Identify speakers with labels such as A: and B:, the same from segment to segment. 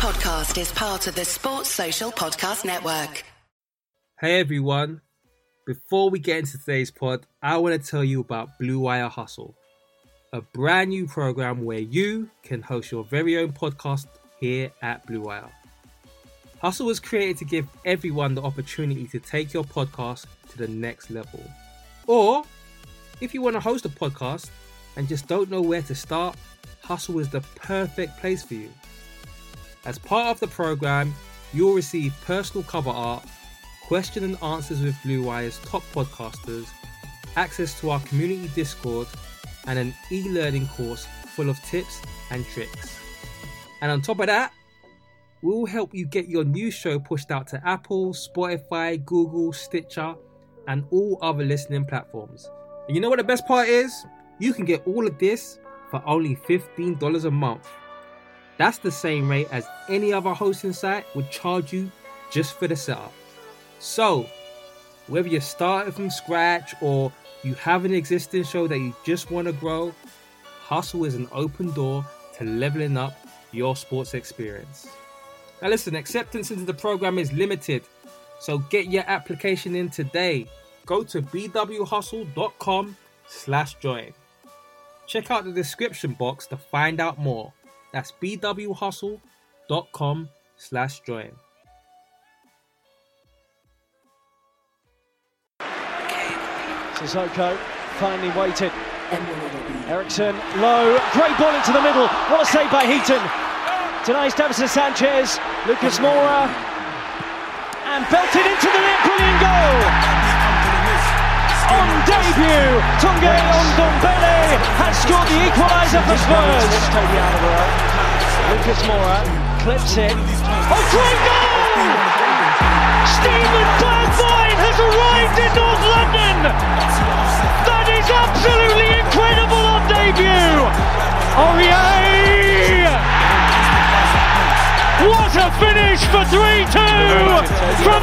A: podcast is part of the Sports Social Podcast Network.
B: Hey everyone. Before we get into today's pod, I want to tell you about Blue Wire Hustle, a brand new program where you can host your very own podcast here at Blue Wire. Hustle was created to give everyone the opportunity to take your podcast to the next level. Or, if you want to host a podcast and just don't know where to start, Hustle is the perfect place for you. As part of the program, you'll receive personal cover art, question and answers with Blue Wire's top podcasters, access to our community Discord, and an e learning course full of tips and tricks. And on top of that, we'll help you get your new show pushed out to Apple, Spotify, Google, Stitcher, and all other listening platforms. And you know what the best part is? You can get all of this for only $15 a month. That's the same rate as any other hosting site would charge you just for the setup. So, whether you're starting from scratch or you have an existing show that you just want to grow, Hustle is an open door to leveling up your sports experience. Now, listen, acceptance into the program is limited, so get your application in today. Go to bwhustle.com slash join. Check out the description box to find out more. That's bwhustle.com slash join.
C: Sissoko finally waited. Eriksen low, great ball into the middle. What a save by Heaton. Denies Davinson Sanchez, Lucas Moura, and belted into the net. Brilliant goal. On debut, Tanguy Ndombele has scored the equaliser for Spurs. Lucas Moura clips it. Oh, great goal! Steven Bergwijn has arrived in North London. That is absolutely incredible on debut. Aurier! What a finish for 3-2 from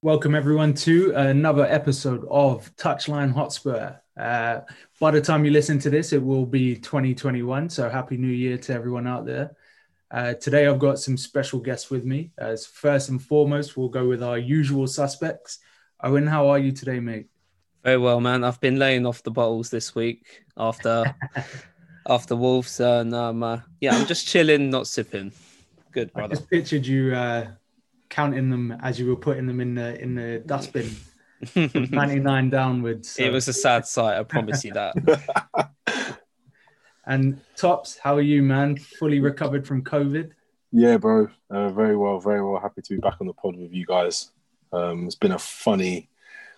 D: Welcome everyone to another episode of Touchline Hotspur. Uh, by the time you listen to this, it will be 2021. So happy New Year to everyone out there. Uh, today I've got some special guests with me. As first and foremost, we'll go with our usual suspects. Owen, how are you today, mate?
E: Very well, man. I've been laying off the bottles this week after after Wolves, and um, uh, yeah, I'm just chilling, not sipping. Good, brother.
D: I just pictured you uh, counting them as you were putting them in the in the dustbin, 99 downwards. so-
E: It was a sad sight. I promise you that.
D: And Tops, how are you, man? Fully recovered from COVID?
F: Yeah, bro. Uh, very well, very well. Happy to be back on the pod with you guys. Um, it's been a funny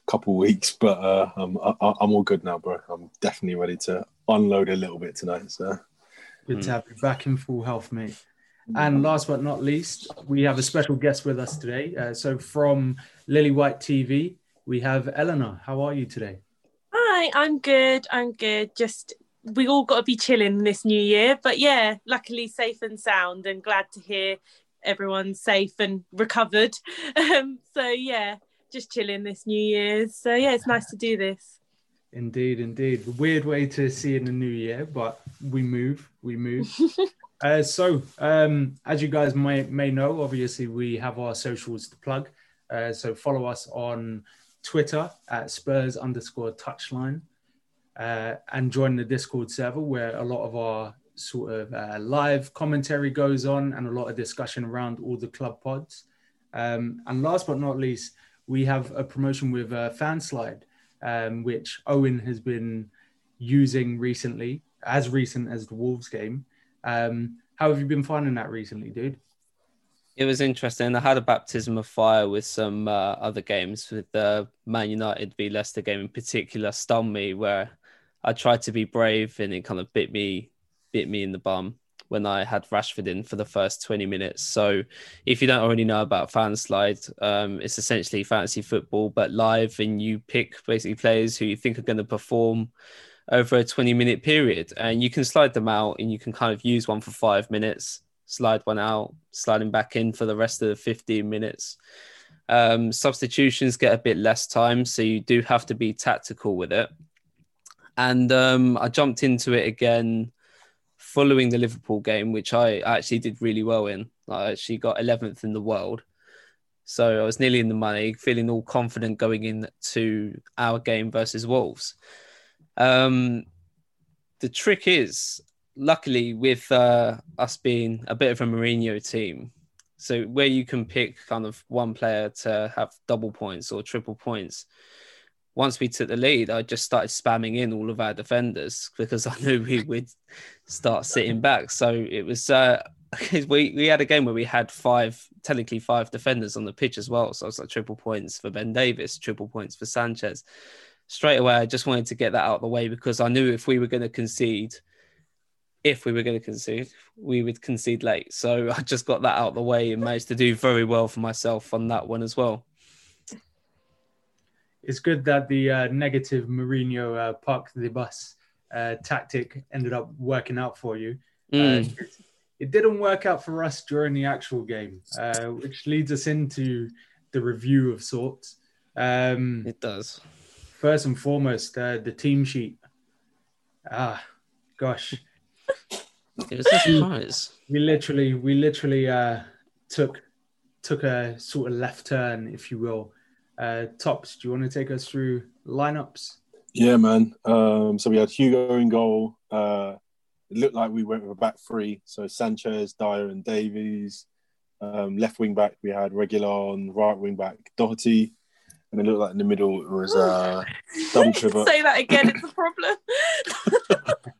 F: couple weeks, but uh, I'm, I, I'm all good now, bro. I'm definitely ready to unload a little bit tonight. So,
D: Good to have you back in full health, mate. And last but not least, we have a special guest with us today. Uh, so from Lily White TV, we have Eleanor. How are you today?
G: Hi, I'm good. I'm good. Just we all got to be chilling this new year, but yeah, luckily safe and sound, and glad to hear everyone's safe and recovered. Um, so yeah, just chilling this New Year's. So yeah, it's nice to do this.
D: Indeed, indeed. Weird way to see in the new year, but we move, we move. uh, so, um, as you guys may, may know, obviously we have our socials to plug. Uh, so follow us on Twitter at Spurs underscore touchline uh, and join the Discord server where a lot of our sort of uh, live commentary goes on and a lot of discussion around all the club pods. Um, and last but not least, we have a promotion with uh, Fanslide, um, which Owen has been using recently, as recent as the Wolves game. Um, how have you been finding that recently, dude?
E: It was interesting. I had a baptism of fire with some uh, other games, with the Man United v Leicester game in particular, stung me where I tried to be brave and it kind of bit me, bit me in the bum. when I had Rashford in for the first 20 minutes. So if you don't already know about Fanslide, um, it's essentially fantasy football, but live, and you pick basically players who you think are going to perform over a 20 minute period. And you can slide them out and you can kind of use one for five minutes, slide one out, sliding back in for the rest of the 15 minutes. Um, substitutions get a bit less time, so you do have to be tactical with it. And um, I jumped into it again following the Liverpool game, which I actually did really well in. I actually got 11th in the world. So I was nearly in the money, feeling all confident going into our game versus Wolves. Um, the trick is, luckily, with uh, us being a bit of a Mourinho team, so where you can pick kind of one player to have double points or triple points. Once we took the lead, I just started spamming in all of our defenders because I knew we would start sitting back. So it was uh, we we had a game where we had five, technically five defenders on the pitch as well. So I was like triple points for Ben Davies, triple points for Sanchez. Straight away, I just wanted to get that out of the way because I knew if we were going to concede, if we were going to concede, we would concede late. So I just got that out of the way and managed to do very well for myself on that one as well.
D: It's good that the uh, negative Mourinho uh, park the bus uh, tactic ended up working out for you.
E: Mm.
D: Uh, it, it, didn't work out for us during the actual game, uh, which leads us into the review of sorts. Um,
E: it does.
D: First and foremost, uh, the team sheet. Ah, gosh
E: it was a surprise.
D: We literally, we literally uh, took took a sort of left turn, if you will. Uh, Tops, do you want to take us through lineups?
F: Yeah, man. Um, so we had Hugo in goal. Uh, it looked like we went with a back three. So Sanchez, Dier, and Davies. Um, left wing back, we had Reguilon. Right wing back, Doherty. And it looked like in the middle it was uh, double pivot.
G: Say that again, it's a problem.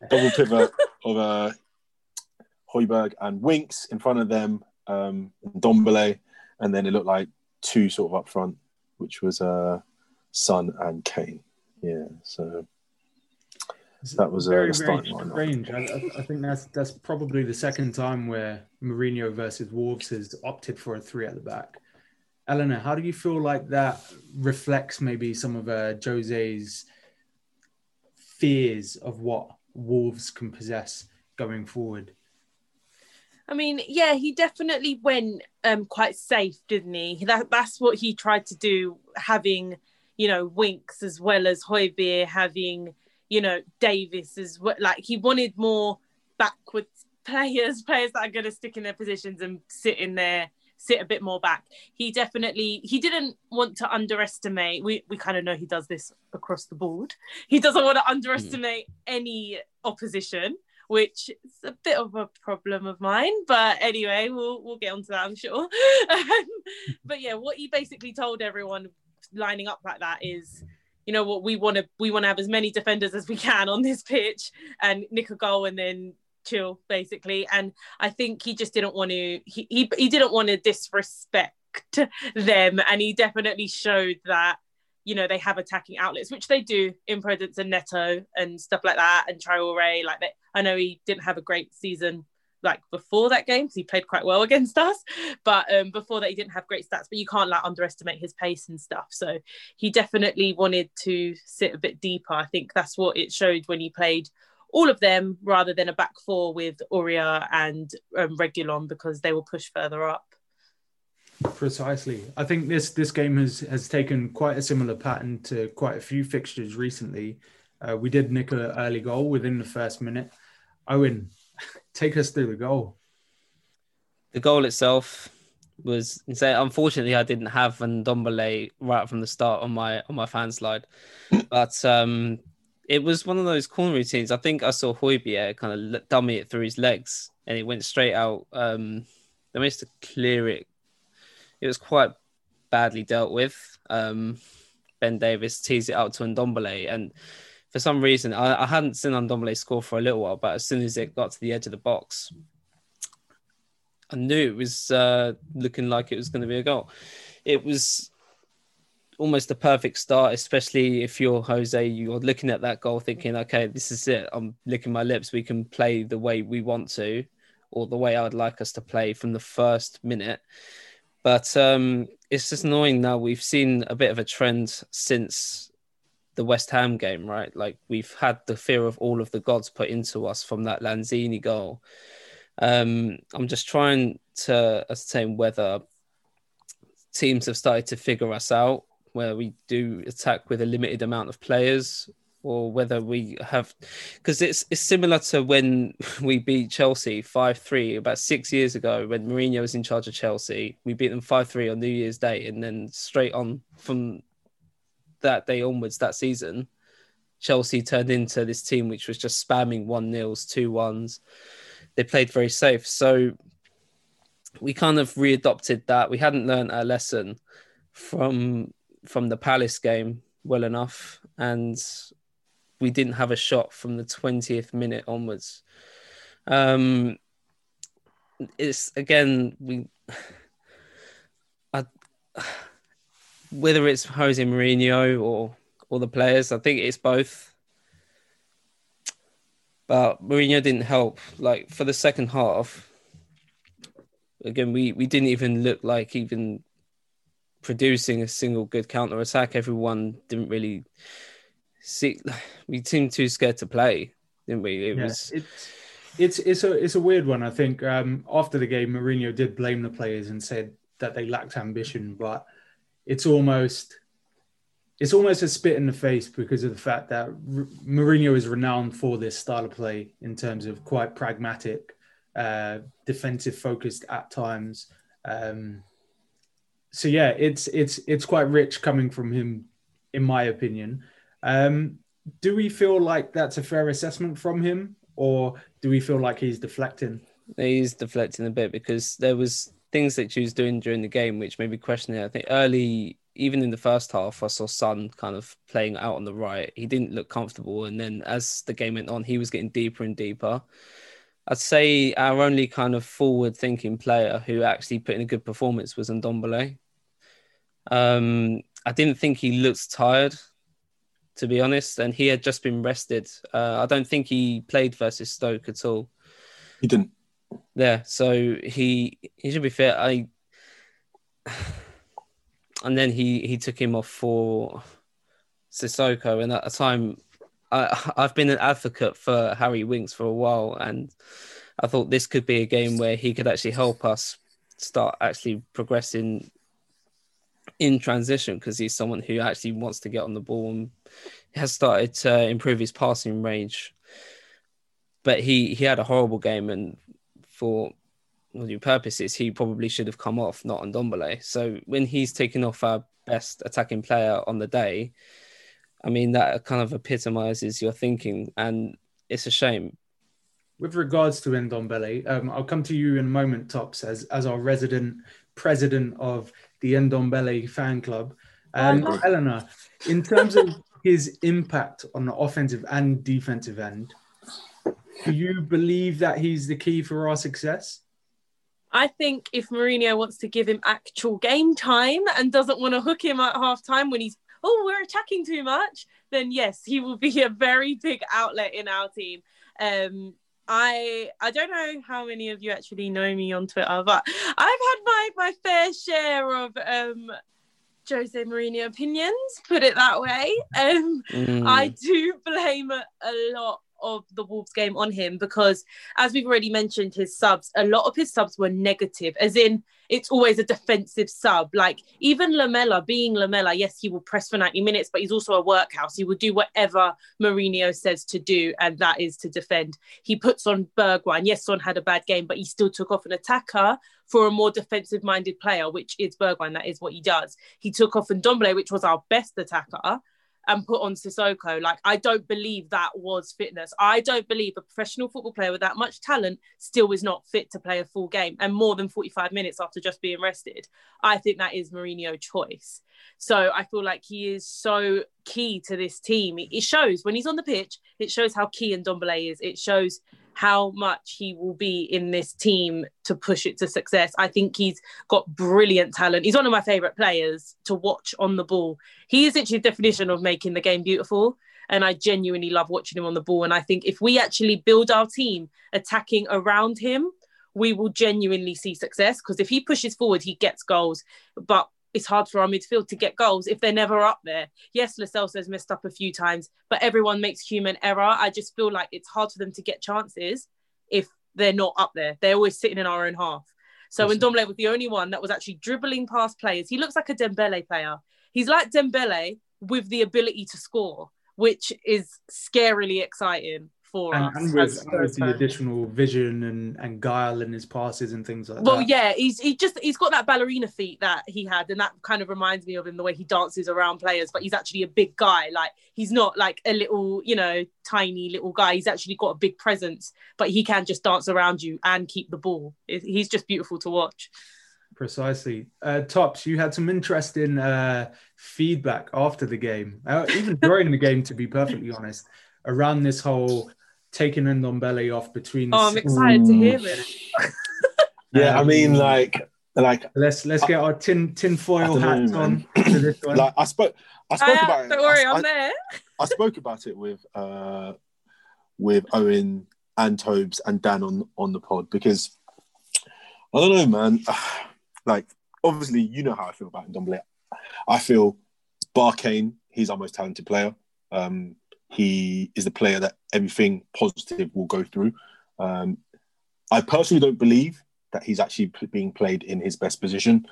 F: double pivot of uh, Højbjerg and Winks in front of them, um, Ndombele, and then it looked like two sort of up front, which was uh, Son and Kane. Yeah, so that was
D: very,
F: uh,
D: very strange. I, I, think that's that's probably the second time where Mourinho versus Wolves has opted for a three at the back. Eleanor, how do you feel like that reflects maybe some of uh, Jose's fears of what Wolves can possess going forward?
G: I mean, yeah, he definitely went um, quite safe, didn't he? That, that's what he tried to do, having, you know, Winks as well as Højbjerg, having, you know, Davies as well. Like he wanted more backwards players, players that are going to stick in their positions and sit in there, sit a bit more back. He definitely he didn't want to underestimate. We we kind of know he does this across the board. He doesn't want to underestimate mm. any opposition which is a bit of a problem of mine. But anyway, we'll we'll get onto that, I'm sure. Um, but yeah, what he basically told everyone lining up like that is you know what we want to we want to have as many defenders as we can on this pitch and nick a goal and then chill basically and i think he just didn't want to he, he, he didn't want to disrespect them and he definitely showed that you know they have attacking outlets, which they do in Podence and Neto and stuff like that, and Traore. Like they, I know he didn't have a great season like before that game because he played quite well against us, but um, before that he didn't have great stats. But you can't like underestimate his pace and stuff. So he definitely wanted to sit a bit deeper. I think that's what it showed when he played all of them rather than a back four with Aurier and um, Reguilon because they will push further up.
D: Precisely. I think this this game has has taken quite a similar pattern to quite a few fixtures recently. Uh, we did nick an early goal within the first minute. Owen, take us through the goal.
E: The goal itself was insane. Unfortunately, I didn't have Ndombele right from the start on my on my fan slide, but um, it was one of those corner routines. I think I saw Højbjerg kind of dummy it through his legs, and it went straight out. Um, they managed to clear it it was quite badly dealt with. Um, ben Davies teased it out to Ndombele, and for some reason, I, I hadn't seen Ndombele score for a little while, but as soon as it got to the edge of the box, I knew it was uh, looking like it was going to be a goal. It was almost a perfect start, especially if you're Jose. You're looking at that goal, thinking, "Okay, this is it. I'm licking my lips. We can play the way we want to." or the way I would like us to play from the first minute. But um, it's just annoying now. We've seen a bit of a trend since the West Ham game, right? Like we've had the fear of all of the gods put into us from that Lanzini goal. Um, I'm just trying to ascertain whether teams have started to figure us out, where we do attack with a limited amount of players, or whether we have because it's it's similar to when we beat Chelsea 5-3 about 6 years ago when Mourinho was in charge of Chelsea. We beat them 5-3 on New Year's Day and then straight on from that day onwards that season Chelsea turned into this team which was just spamming 1-nils 2-1s they played very safe. So we kind of readopted that. We hadn't learned our lesson from from the Palace game well enough and we didn't have a shot from the 20th minute onwards. Um, it's again we, I, whether it's Jose Mourinho or or the players, I think it's both. But Mourinho didn't help. Like for the second half, again we we didn't even look like even producing a single good counter attack. Everyone didn't really see we seemed too scared to play, didn't we? It
D: yeah,
E: was
D: it's it's it's a it's a weird one. I think um, after the game, Mourinho did blame the players and said that they lacked ambition, but it's almost it's almost a spit in the face because of the fact that R- Mourinho is renowned for this style of play in terms of quite pragmatic, uh, defensive focused at times. Um, so yeah, it's it's it's quite rich coming from him, in my opinion. Um, do we feel like that's a fair assessment from him, or do we feel like he's deflecting?
E: He's deflecting a bit because there was things that she was doing during the game which made me question it. I think early, even in the first half, I saw Son kind of playing out on the right. He didn't look comfortable, and then as the game went on, he was getting deeper and deeper. I'd say our only kind of forward-thinking player who actually put in a good performance was Ndombele. Um, I didn't think he looked tired to be honest. And he had just been rested. Uh, I don't think he played versus Stoke at all.
F: He didn't.
E: Yeah, so he he should be fit. I and then he he took him off for Sissoko, and at the time, I I've been an advocate for Harry Winks for a while, and I thought this could be a game where he could actually help us start actually progressing in transition because he's someone who actually wants to get on the ball and has started to improve his passing range. But he he had a horrible game, and for all due purposes, he probably should have come off, not on Ndombele. So when he's taken off our best attacking player on the day, I mean that kind of epitomizes your thinking, and it's a shame.
D: With regards to Ndombele, um, I'll come to you in a moment, Tops, as as our resident president of the Ndombele fan club. Um, oh, Eleanor, in terms of his impact on the offensive and defensive end, do you believe that he's the key for our success?
G: I think if Mourinho wants to give him actual game time and doesn't want to hook him at half time when he's, oh, we're attacking too much, then yes, he will be a very big outlet in our team. Um, I I don't know how many of you actually know me on Twitter, but I've had my my fair share of um Jose Mourinho opinions, put it that way. Um, mm. I do blame a lot of the Wolves game on him because, as we've already mentioned, his subs, a lot of his subs were negative, as in it's always a defensive sub. Like even Lamela, being Lamela, yes, he will press for 90 minutes, but he's also a workhouse. He will do whatever Mourinho says to do, and that is to defend. He puts on Bergwijn. Yes, Son had a bad game, but he still took off an attacker for a more defensive minded player, which is Bergwijn. That is what he does. He took off Ndombele, which was our best attacker and put on Sissoko. Like, I don't believe that was fitness. I don't believe a professional football player with that much talent still is not fit to play a full game and more than 45 minutes after just being rested. I think that is Mourinho choice. So I feel like he is so key to this team. It shows when he's on the pitch, it shows how key and Ndombele is. It shows how much he will be in this team to push it to success. I think he's got brilliant talent. He's one of my favorite players to watch on the ball. He is actually the definition of making the game beautiful. And I genuinely love watching him on the ball. And I think if we actually build our team attacking around him, we will genuinely see success. Because if he pushes forward, he gets goals. But it's hard for our midfield to get goals if they're never up there. Yes, Lascelles has messed up a few times, but everyone makes human error. I just feel like it's hard for them to get chances if they're not up there. They're always sitting in our own half. So when Ndombele was the only one that was actually dribbling past players, he looks like a Dembele player. He's like Dembele with the ability to score, which is scarily exciting for
D: and,
G: us.
D: and with, and with the additional vision and, and guile in his passes and things like
G: Well,
D: that.
G: Well, yeah, he's he just he's got that ballerina feet that he had, and that kind of reminds me of him the way he dances around players. But he's actually a big guy. Like he's not like a little, you know, tiny little guy. He's actually got a big presence, but he can just dance around you and keep the ball. He's just beautiful to watch.
D: Precisely. Uh, Tops, you had some interesting uh, feedback after the game, uh, even during the game, to be perfectly honest, around this whole taking Ndombele off between the
G: Oh, I'm excited to hear it.
F: Yeah, I mean, like, like,
D: Let's let's get our tin tin
F: I
D: foil
F: don't know,
D: hats on
F: man.
D: to this one.
F: like I spoke, I spoke
G: Ah,
F: about it.
G: don't worry,
F: I,
G: I'm
F: I-
G: there.
F: I spoke about it with uh with Owen and Tobes and Dan on on the pod because I don't know, man. Like, obviously, you know how I feel about Ndombele. I feel Bar Kane, he's our most talented player. Um, he is the player that everything positive will go through. Um, I personally don't believe that he's actually being played in his best position.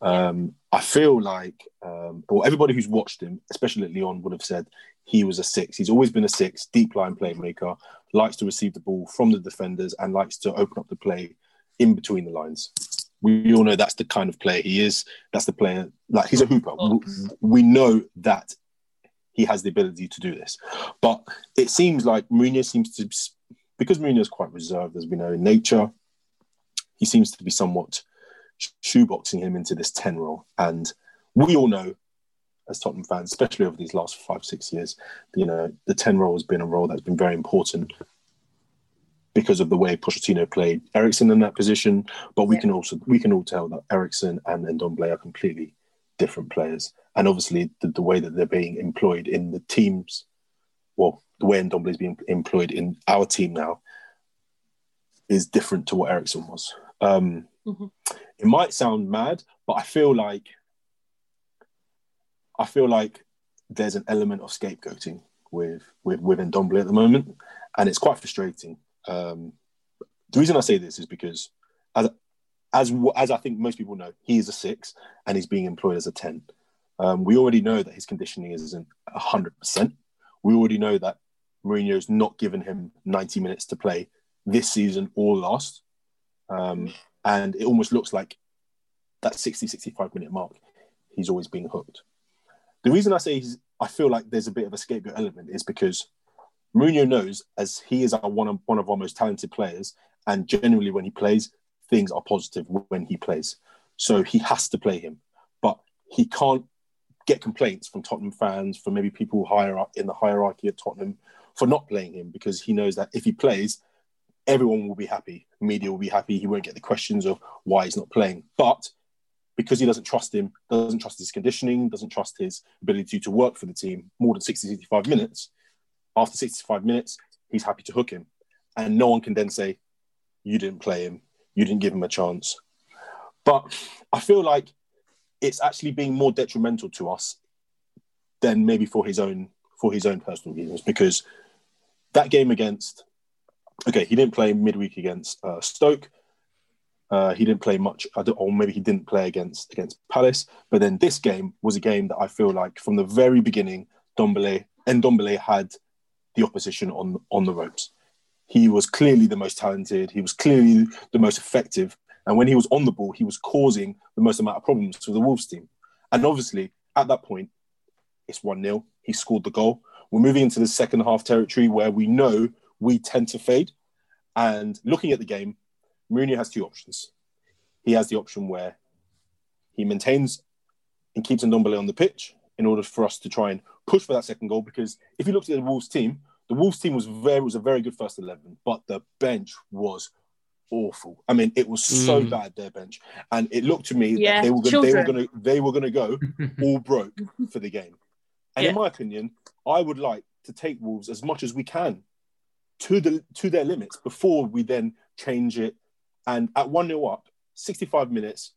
F: Um, I feel like, um, well, everybody who's watched him, especially at Lyon, would have said he was a six. He's always been a six, deep line playmaker, likes to receive the ball from the defenders and likes to open up the play in between the lines. We all know that's the kind of player he is. That's the player, like he's a hooper. We, we know that he has the ability to do this. But it seems like Mourinho seems to, because Mourinho is quite reserved, as we know, in nature, he seems to be somewhat shoeboxing him into this 10 role. And we all know, as Tottenham fans, especially over these last five, six years, you know, the 10 role has been a role that's been very important because of the way Pochettino played Eriksen in that position. But we can also we can all tell that Eriksen and Ndombele are completely different players. And obviously the, the way that they're being employed in the teams, well, the way Ndombele is being employed in our team now is different to what Eriksen was. Um,
G: Mhm.
F: It might sound mad, but I feel like I feel like there's an element of scapegoating with with with Ndombele at the moment, and it's quite frustrating. Um, the reason I say this is because as as as I think most people know, he is a six and he's being employed as a ten. Um, we already know that his conditioning isn't hundred percent. We already know that Mourinho's not given him ninety minutes to play this season or last, um, and it almost looks like that 60, 65 minute mark, he's always being hooked. The reason I say he's, I feel like there's a bit of a scapegoat element is because Mourinho knows, as he is our one of one of our most talented players, and generally when he plays, things are positive when he plays. So he has to play him, but he can't get complaints from Tottenham fans, from maybe people higher up in the hierarchy at Tottenham, for not playing him because he knows that if he plays, everyone will be happy. Media will be happy. He won't get the questions of why he's not playing. But because he doesn't trust him, doesn't trust his conditioning, doesn't trust his ability to work for the team more than 60, 65 minutes, after 65 minutes, he's happy to hook him. And no one can then say, you didn't play him, you didn't give him a chance. But I feel like it's actually being more detrimental to us than maybe for his own for his own personal reasons because that game against okay he didn't play midweek against uh, Stoke. Uh, he didn't play much or maybe he didn't play against against Palace. But then this game was a game that I feel like from the very beginning Ndombele and Ndombele had the opposition on on the ropes he was clearly the most talented he was clearly the most effective and when he was on the ball he was causing the most amount of problems to the Wolves team and obviously at that point it's 1 0. He scored the goal. We're moving into the second half territory where we know we tend to fade. And looking at the game, Mourinho has two options. He has the option where he maintains and keeps Ndombele on the pitch in order for us to try and push for that second goal. Because if you looked at the Wolves team, the Wolves team was very was a very good first eleven, but the bench was awful. I mean, it was so
E: Mm.
F: bad their bench, and it looked to me
G: Yeah,
F: that they were gonna, they were going to they were going to go all broke for the game. And in my opinion, I would like to take Wolves as much as we can to the to their limits before we then change it And at 1 0 up, 65 minutes,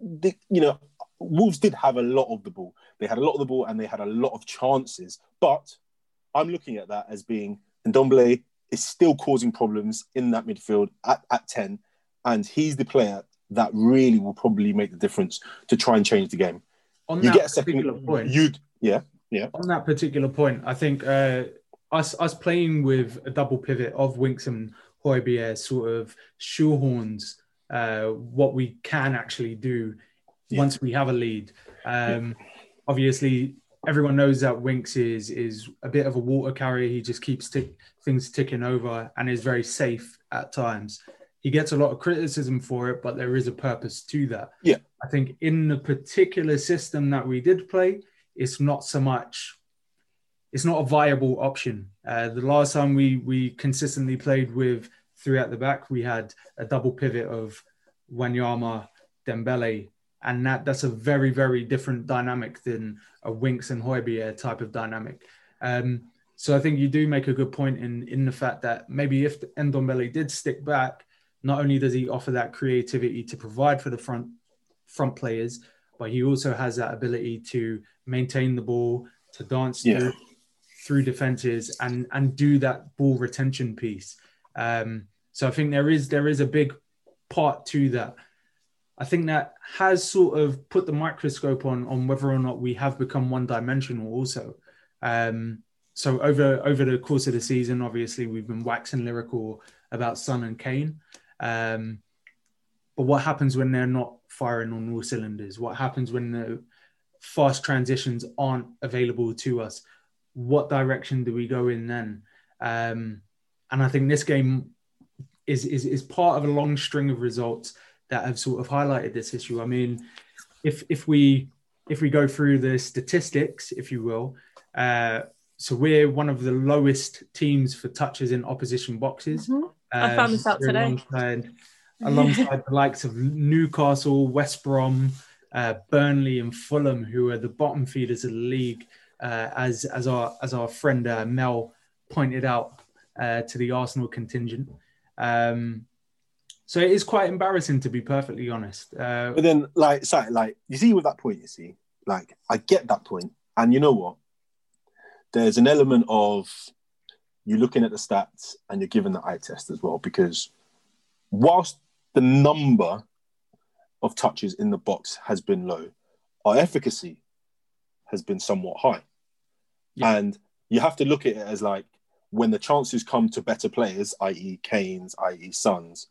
F: the, you know, Wolves did have a lot of the ball. They had a lot of the ball and they had a lot of chances. But I'm looking at that as being Ndombele is still causing problems in that midfield at, at 10. And he's the player that really will probably make the difference to try and change the game.
D: On
F: you
D: that
F: get a second
D: particular point,
F: you yeah, yeah.
D: on that particular point, I think uh, us us playing with a double pivot of Winks and Højbjerg sort of shoehorns uh, what we can actually do
F: Yeah.
D: once we have a lead. Um, Obviously, everyone knows that Winks is is a bit of a water carrier. He just keeps tick, things ticking over and is very safe at times. He gets a lot of criticism for it, but there is a purpose to that.
F: Yeah.
D: I think in the particular system that we did play, it's not so much it's not a viable option. Uh, the last time we we consistently played with three at the back, we had a double pivot of Wanyama, Dembele, and that that's a very very different dynamic than a Winks and Højbjerg type of dynamic. Um, so I think you do make a good point in in the fact that maybe if Ndombele did stick back, not only does he offer that creativity to provide for the front front players, but he also has that ability to maintain the ball, to dance
F: Yeah.
D: through, through defenses, and and do that ball retention piece. Um, so I think there is there is a big part to that. I think that has sort of put the microscope on on whether or not we have become one dimensional. Also, um, so over over the course of the season, obviously we've been waxing lyrical about Son and Kane. Um, but what happens when they're not firing on all cylinders? What happens when the fast transitions aren't available to us? What direction do we go in then? Um, and I think this game is, is is part of a long string of results that have sort of highlighted this issue. I mean, if if we if we go through the statistics, if you will, uh, so we're one of the lowest teams for touches in opposition boxes.
G: Mhm. I found this out today.
D: Alongside, alongside the likes of Newcastle, West Brom, uh, Burnley, and Fulham, who are the bottom feeders of the league, uh, as as our as our friend uh, Mel pointed out uh, to the Arsenal contingent. Um, so it is quite embarrassing, to be perfectly honest. Uh,
F: But then, like, sorry, like you see with that point, you see, like I get that point, and you know what? There's an element of you looking at the stats and you're given the eye test as well, because whilst the number of touches in the box has been low, our efficacy has been somewhat high,
D: Yeah.
F: and you have to look at it as like when the chances come to better players, i.e., Kane's, i.e., Sons,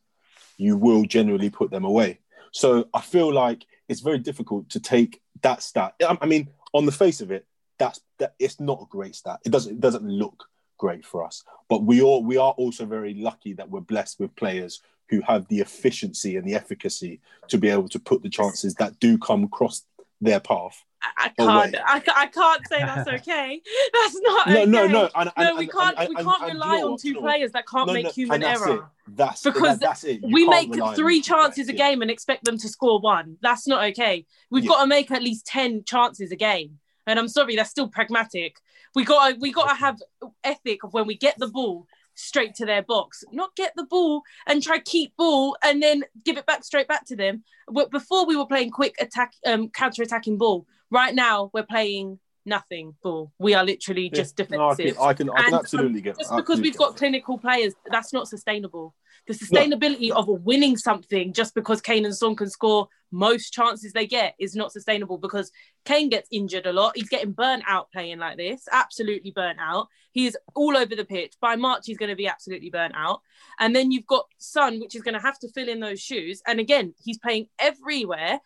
F: you will generally put them away. So I feel like it's very difficult to take that stat. I mean, on the face of it, that's that it's not a great stat. It doesn't it doesn't look great for us. But we all we are also very lucky that we're blessed with players who have the efficiency and the efficacy to be able to put the chances that do come across their path.
G: I,
F: Oh,
G: can't. I, I can't say that's okay. That's not.
F: No,
G: okay.
F: no, no. And,
G: No,
F: and-
G: we can't.
F: and-
G: we can't rely on two players that can't
F: No,
G: make
F: no,
G: human
F: that's
G: error.
F: It. That's
G: Because
F: that's it. You
G: we make three chances a
F: yeah.
G: game and expect them to score one. That's not okay. We've
F: Yeah.
G: got to make at least ten chances a game. And I'm sorry, that's still pragmatic. We got to we got to have ethic of when we get the ball straight to their box, not get the ball and try keep ball and then give it back straight back to them. But Before we were playing quick attack, um, counter attacking ball. Right now we're playing nothing ball. We are literally just
F: Yeah, no, I can,
G: defensive.
F: I can, I can
G: um,
F: absolutely get
G: just because we've got clinical players, that's not sustainable. The sustainability of winning something just because Kane and Son can score most chances they get is not sustainable because Kane gets injured a lot. He's getting burnt out playing like this, absolutely burnt out. He's all over the pitch. By March, he's going to be absolutely burnt out. And then you've got Son, which is going to have to fill in those shoes. And again, he's playing everywhere.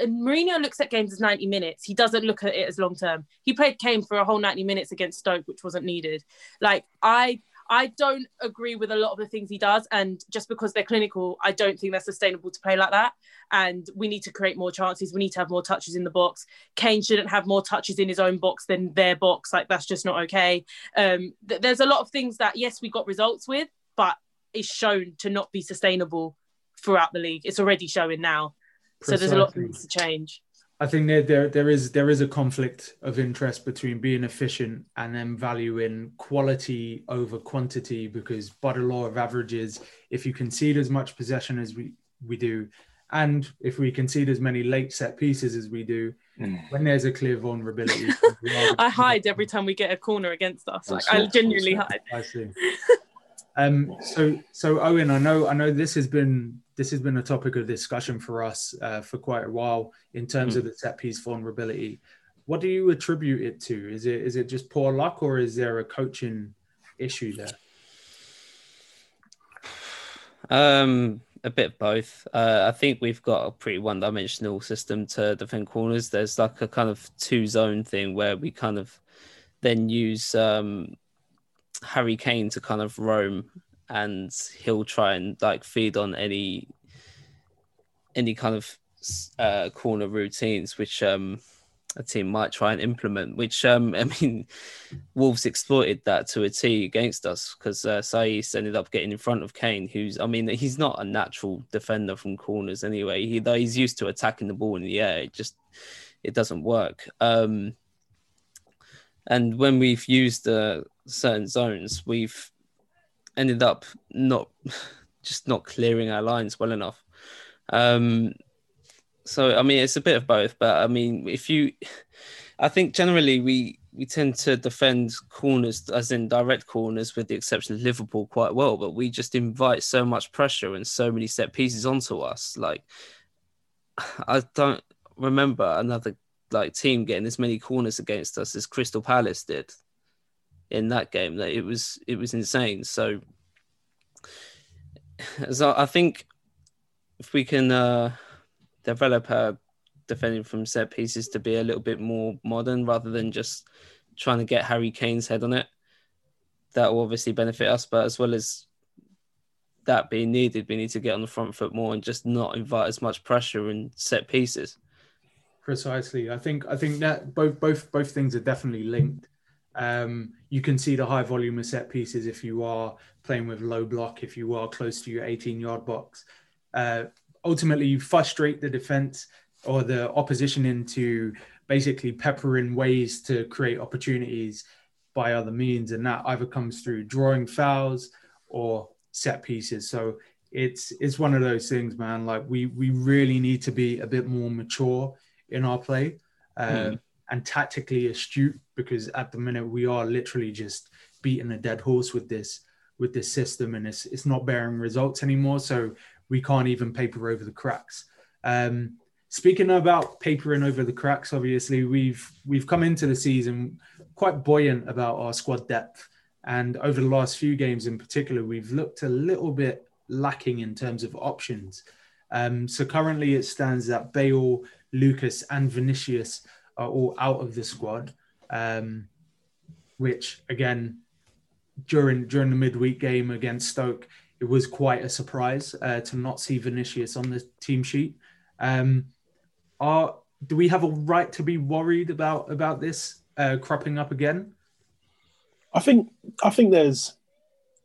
G: And Mourinho looks at games as 90 minutes. He doesn't look at it as long term. He played Kane for a whole 90 minutes against Stoke, which wasn't needed. Like I I don't agree with a lot of the things he does. And just because they're clinical, I don't think they're sustainable to play like that. And we need to create more chances. We need to have more touches in the box. Kane shouldn't have more touches in his own box than their box. Like that's just not okay. Um, th- there's a lot of things that yes, we got results with, but is shown to not be sustainable throughout the league. It's already showing now. So there's a lot of
D: Precisely.
G: things to change.
D: I think there, there there is there is a conflict of interest between being efficient and then valuing quality over quantity because by the law of averages, if you concede as much possession as we, we do, and if we concede as many late set pieces as we do, mm. when there's a clear vulnerability,
G: I hide every time we get a corner against us. Like I genuinely hide.
D: I see. Um, so so Owen, I know I know this has been this has been a topic of discussion for us uh, for quite a while in terms mm. of the set piece vulnerability. What do you attribute it to? Is it is it just poor luck or is there a coaching issue there?
E: Um, a bit of both. Uh, I think we've got a pretty one-dimensional system to defend corners. There's like a kind of two-zone thing where we kind of then use um, Harry Kane to kind of roam and he'll try and like feed on any any kind of uh, corner routines which um a team might try and implement which um i mean wolves exploited that to a t against us because uh, Saiss ended up getting in front of kane who's i mean he's not a natural defender from corners anyway. He though he's used to attacking the ball in the air it just it doesn't work. Um and when we've used uh, certain zones we've ended up not just not clearing our lines well enough. Um, so I mean, it's a bit of both, but I mean, if you, I think generally we we tend to defend corners, as in direct corners, with the exception of Liverpool, quite well. But we just invite so much pressure and so many set pieces onto us. Like I don't remember another like team getting as many corners against us as Crystal Palace did in that game that it was it was insane. So, so I think if we can uh, develop our defending from set pieces to be a little bit more modern rather than just trying to get Harry Kane's head on it, that will obviously benefit us. But as well as that being needed, we need to get on the front foot more and just not invite as much pressure in set pieces.
D: Precisely. I think I think that both both both things are definitely linked. Um, you can see the high volume of set pieces if you are playing with low block, if you are close to your 18 yard box. Uh, ultimately, you frustrate the defense or the opposition into basically peppering ways to create opportunities by other means. And that either comes through drawing fouls or set pieces. So it's it's one of those things, man. Like we we really need to be a bit more mature in our play. Uh, mm and tactically astute because at the minute we are literally just beating a dead horse with this with this system and it's it's not bearing results anymore so we can't even paper over the cracks. Um, speaking about papering over the cracks obviously we've we've come into the season quite buoyant about our squad depth. And over the last few games in particular we've looked a little bit lacking in terms of options. Um, so currently it stands that Bale, Lucas, and Vinicius are all out of the squad, um, which again during during the midweek game against Stoke, it was quite a surprise uh, to not see Vinicius on the team sheet. Um, are do we have a right to be worried about about this uh, cropping up again?
F: I think I think there's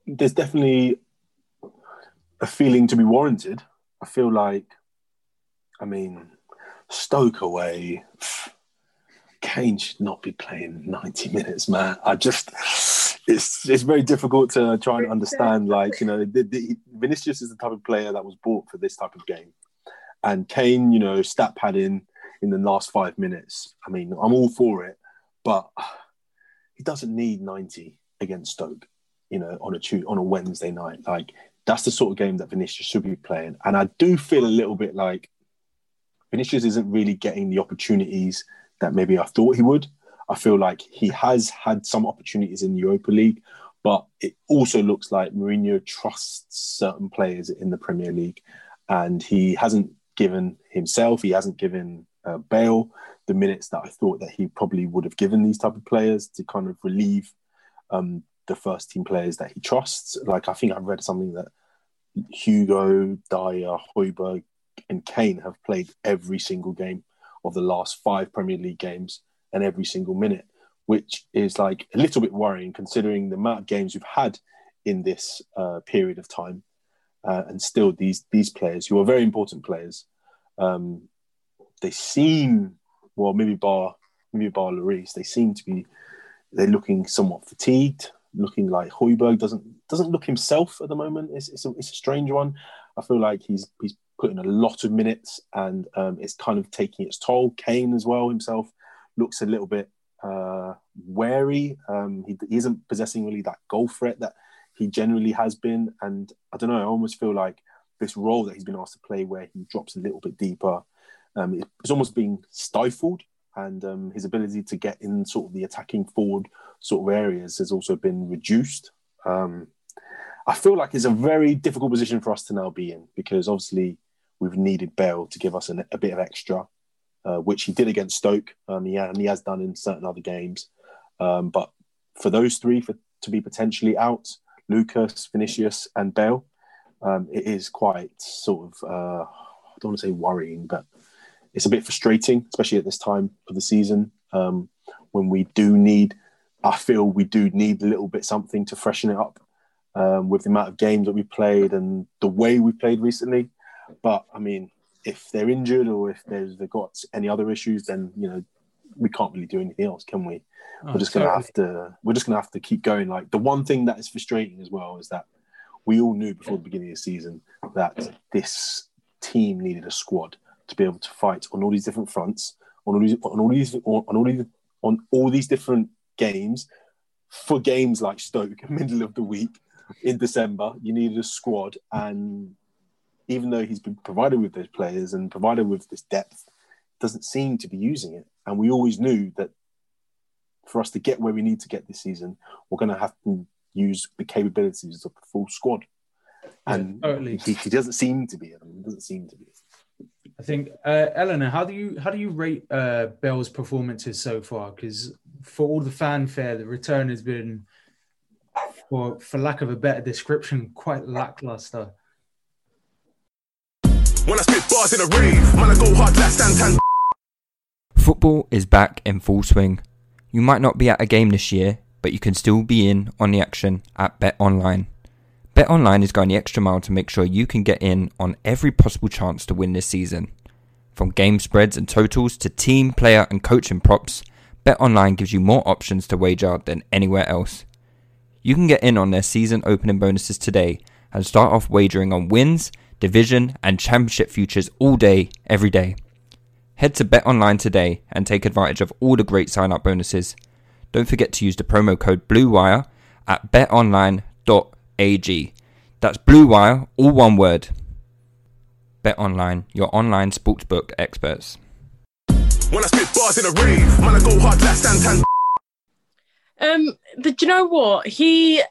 F: there's definitely a feeling to be warranted. I feel like, I mean, Stoke away. Kane should not be playing 90 minutes, man. I just, it's it's very difficult to try and understand. Like, you know, the, the, Vinicius is the type of player that was bought for this type of game. And Kane, you know, stat padding in the last five minutes. I mean, I'm all for it, but he doesn't need 90 against Stoke, you know, on a Tuesday, on a Wednesday night. Like, that's the sort of game that Vinicius should be playing. And I do feel a little bit like Vinicius isn't really getting the opportunities that maybe I thought he would. I feel like he has had some opportunities in the Europa League, but it also looks like Mourinho trusts certain players in the Premier League, and he hasn't given himself, he hasn't given uh, Bale the minutes that I thought that he probably would have given these type of players to kind of relieve um, the first team players that he trusts. Like I think I read something that Hugo, Dier, Højbjerg, and Kane have played every single game of the last five Premier League games and every single minute, which is like a little bit worrying considering the amount of games we've had in this uh, period of time. Uh, and still, these these players who are very important players, um, they seem well, maybe bar maybe bar Lloris, they seem to be they're looking somewhat fatigued, looking like Højbjerg doesn't doesn't look himself at the moment. It's it's a, it's a strange one. I feel like he's he's putting a lot of minutes and um, it's kind of taking its toll. Kane as well himself looks a little bit uh, wary. Um, he, he isn't possessing really that goal threat that he generally has been. And I don't know, I almost feel like this role that he's been asked to play where he drops a little bit deeper, um, it's almost being stifled. And um, his ability to get in sort of the attacking forward sort of areas has also been reduced. Um, I feel like it's a very difficult position for us to now be in because obviously we've needed Bale to give us an, a bit of extra, uh, which he did against Stoke. Um, he, and he has done in certain other games. Um, but for those three for, to be potentially out, Lucas, Vinicius, and Bale, um, it is quite sort of uh, I don't want to say worrying, but it's a bit frustrating, especially at this time of the season um, when we do need. I feel we do need a little bit something to freshen it up um, with the amount of games that we played and the way we played recently. But I mean, if they're injured or if they've got any other issues, then you know we can't really do anything else, can we? Oh, we're just gonna have to. We're just gonna have to keep going. Like the one thing that is frustrating as well is that we all knew before the beginning of the season that this team needed a squad to be able to fight on all these different fronts, on all these, on all these, on all these, on all these different games. For games like Stoke, middle of the week in December, you needed a squad, and even though he's been provided with those players and provided with this depth, doesn't seem to be using it. And we always knew that for us to get where we need to get this season, we're going to have to use the capabilities of the full squad. And yeah, totally. he, he, doesn't seem to be. I mean, doesn't seem to be.
D: I think uh, Eleanor, how do you how do you rate uh, Bale's performances so far? Because for all the fanfare, the return has been, for for lack of a better description, quite lackluster. When I spit bars in a man, I go hard
H: Football is back in full swing. You might not be at a game this year, but you can still be in on the action at Bet Online. Bet Online is going the extra mile to make sure you can get in on every possible chance to win this season. From game spreads and totals to team, player, and coaching props, Bet Online gives you more options to wager than anywhere else. You can get in on their season opening bonuses today and start off wagering on wins, division, and championship futures all day, every day. Head to Bet Online today and take advantage of all the great sign up bonuses. Don't forget to use the promo code BLUEWIRE at betonline.ag. That's BLUEWIRE, all one word. Bet Online, your online sportsbook experts. When I spit bars in a rave, man, I go hard
G: last Um, do you know what? He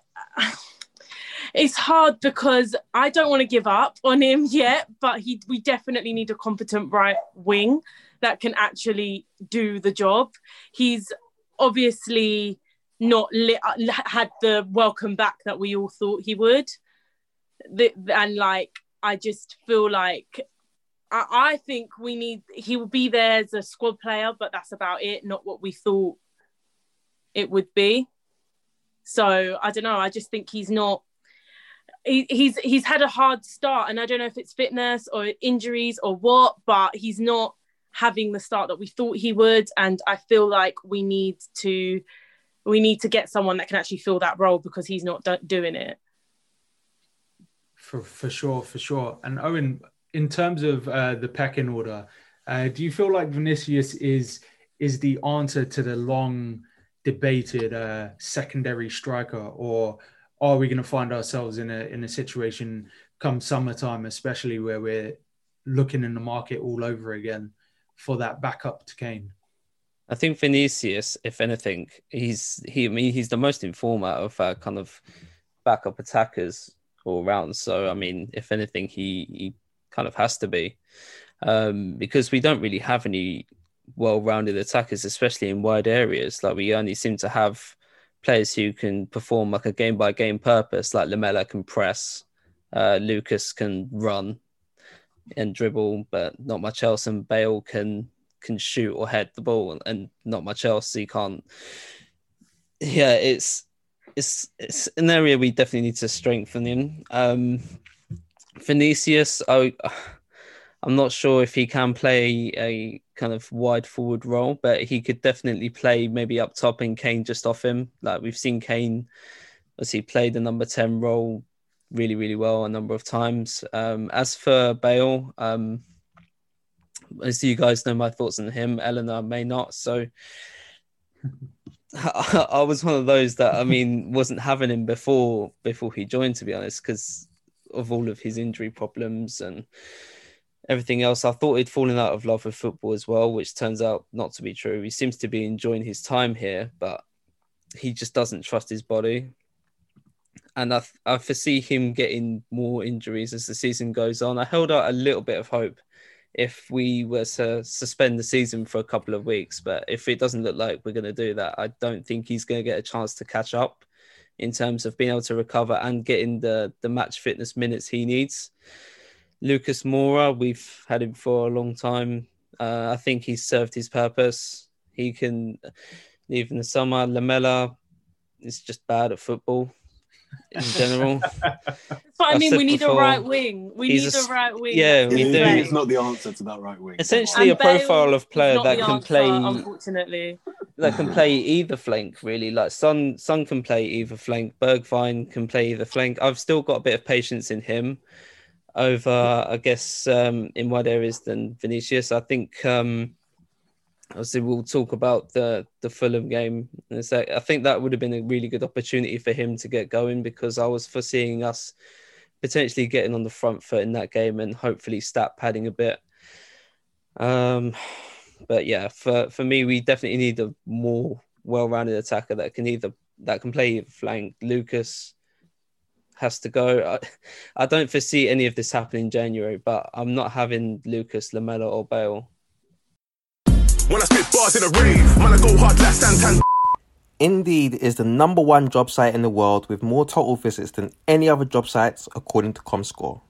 G: it's hard because I don't want to give up on him yet, but he we definitely need a competent right wing that can actually do the job. He's obviously not lit, uh, had the welcome back that we all thought he would. The, and like I just feel like I, I think we need he will be there as a squad player, but that's about it, not what we thought it would be. So I don't know. I just think he's not he, he's he's had a hard start, and I don't know if it's fitness or injuries or what, but he's not having the start that we thought he would. And I feel like we need to we need to get someone that can actually fill that role because he's not do- doing it.
D: For for sure, for sure. And Owen, in terms of uh, the pecking order, uh, do you feel like Vinicius is is the answer to the long debated uh, secondary striker, or are we going to find ourselves in a in a situation come summertime, especially where we're looking in the market all over again for that backup to Kane?
E: I think Vinicius, if anything, he's he I mean he's the most informed out of uh, kind of backup attackers all around. So I mean, if anything, he he kind of has to be um, because we don't really have any well-rounded attackers, especially in wide areas. Like we only seem to have players who can perform like a game by game purpose, like Lamela can press, uh, Lucas can run and dribble, but not much else, and Bale can can shoot or head the ball, and not much else. He can't. Yeah, it's it's it's an area we definitely need to strengthen in. Um, Vinicius, I, I'm not sure if he can play a kind of wide forward role, but he could definitely play maybe up top and Kane just off him. Like we've seen Kane, as he played the number 10 role really, really well a number of times. Um, as for Bale, um, as you guys know my thoughts on him, Eleanor may not. So I was one of those that I mean wasn't having him before before he joined, to be honest, because of all of his injury problems and everything else. I thought he'd fallen out of love with football as well, which turns out not to be true. He seems to be enjoying his time here, but he just doesn't trust his body. And I, I foresee him getting more injuries as the season goes on. I held out a little bit of hope if we were to suspend the season for a couple of weeks. But if it doesn't look like we're going to do that, I don't think he's going to get a chance to catch up in terms of being able to recover and getting the, the match fitness minutes he needs. Lucas Moura, we've had him for a long time. Uh, I think he's served his purpose. He can leave in the summer. Lamela is just bad at football in general.
G: But I mean, we need before, a right wing. We need a, a, right wing.
E: Yeah, we do.
F: It's not the answer to that right wing.
E: Essentially, and a Bale profile of player that can
G: answer,
E: play.
G: Unfortunately,
E: that can play either flank. Really, like Son. Son can play either flank. Bergwijn can play either flank. I've still got a bit of patience in him over, I guess, um, in wide areas than Vinicius. I think. Um, obviously we'll talk about the the Fulham game. I think that would have been a really good opportunity for him to get going because I was foreseeing us potentially getting on the front foot in that game and hopefully stat padding a bit. Um, but yeah, for for me, we definitely need a more well-rounded attacker that can either that can play flank. Lucas has to go. I, I don't foresee any of this happening in January, but I'm not having Lucas, Lamela, or Bale. When I spit bars in a rave, man, I go hard like
I: Santan. Indeed is the number one job site in the world with more total visits than any other job sites, according to ComScore.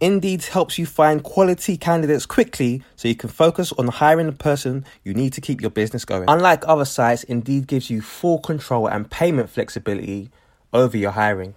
I: Indeed helps you find quality candidates quickly so you can focus on hiring the person you need to keep your business going. Unlike other sites, Indeed gives you full control and payment flexibility over your hiring.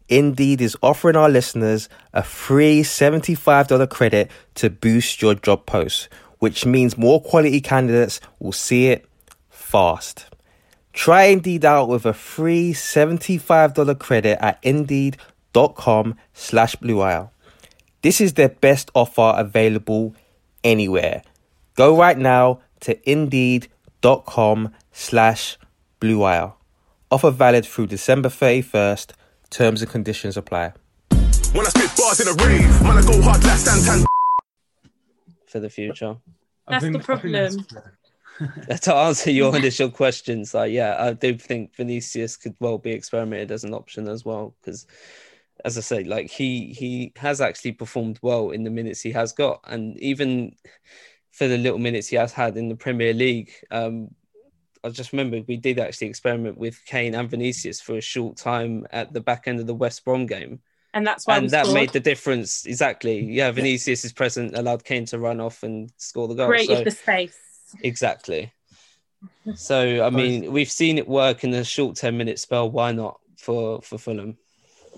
I: Indeed is offering our listeners a free $75 credit to boost your job post, which means more quality candidates will see it fast. Try Indeed out with a free $75 credit at indeed.com slash bluewire. This is their best offer available anywhere. Go right now to indeed.com slash bluewire. Offer valid through December 31st. Terms and conditions apply. When I spit bars in a rave, man, I go hard like
E: For the future.
G: That's the problem.
E: to answer your initial questions, like yeah, I do think Vinicius could well be experimented as an option as well because, as I say, like he he has actually performed well in the minutes he has got, and even for the little minutes he has had in the Premier League. Um, I just remember we did actually experiment with Kane and Vinicius for a short time at the back end of the West Brom game.
G: And that's why
E: and that scored. made the difference exactly. Yeah, Vinicius is present, allowed Kane to run off and score the goal.
G: Created so, the space.
E: Exactly. So I mean, we've seen it work in a short ten minute spell. Why not for for Fulham?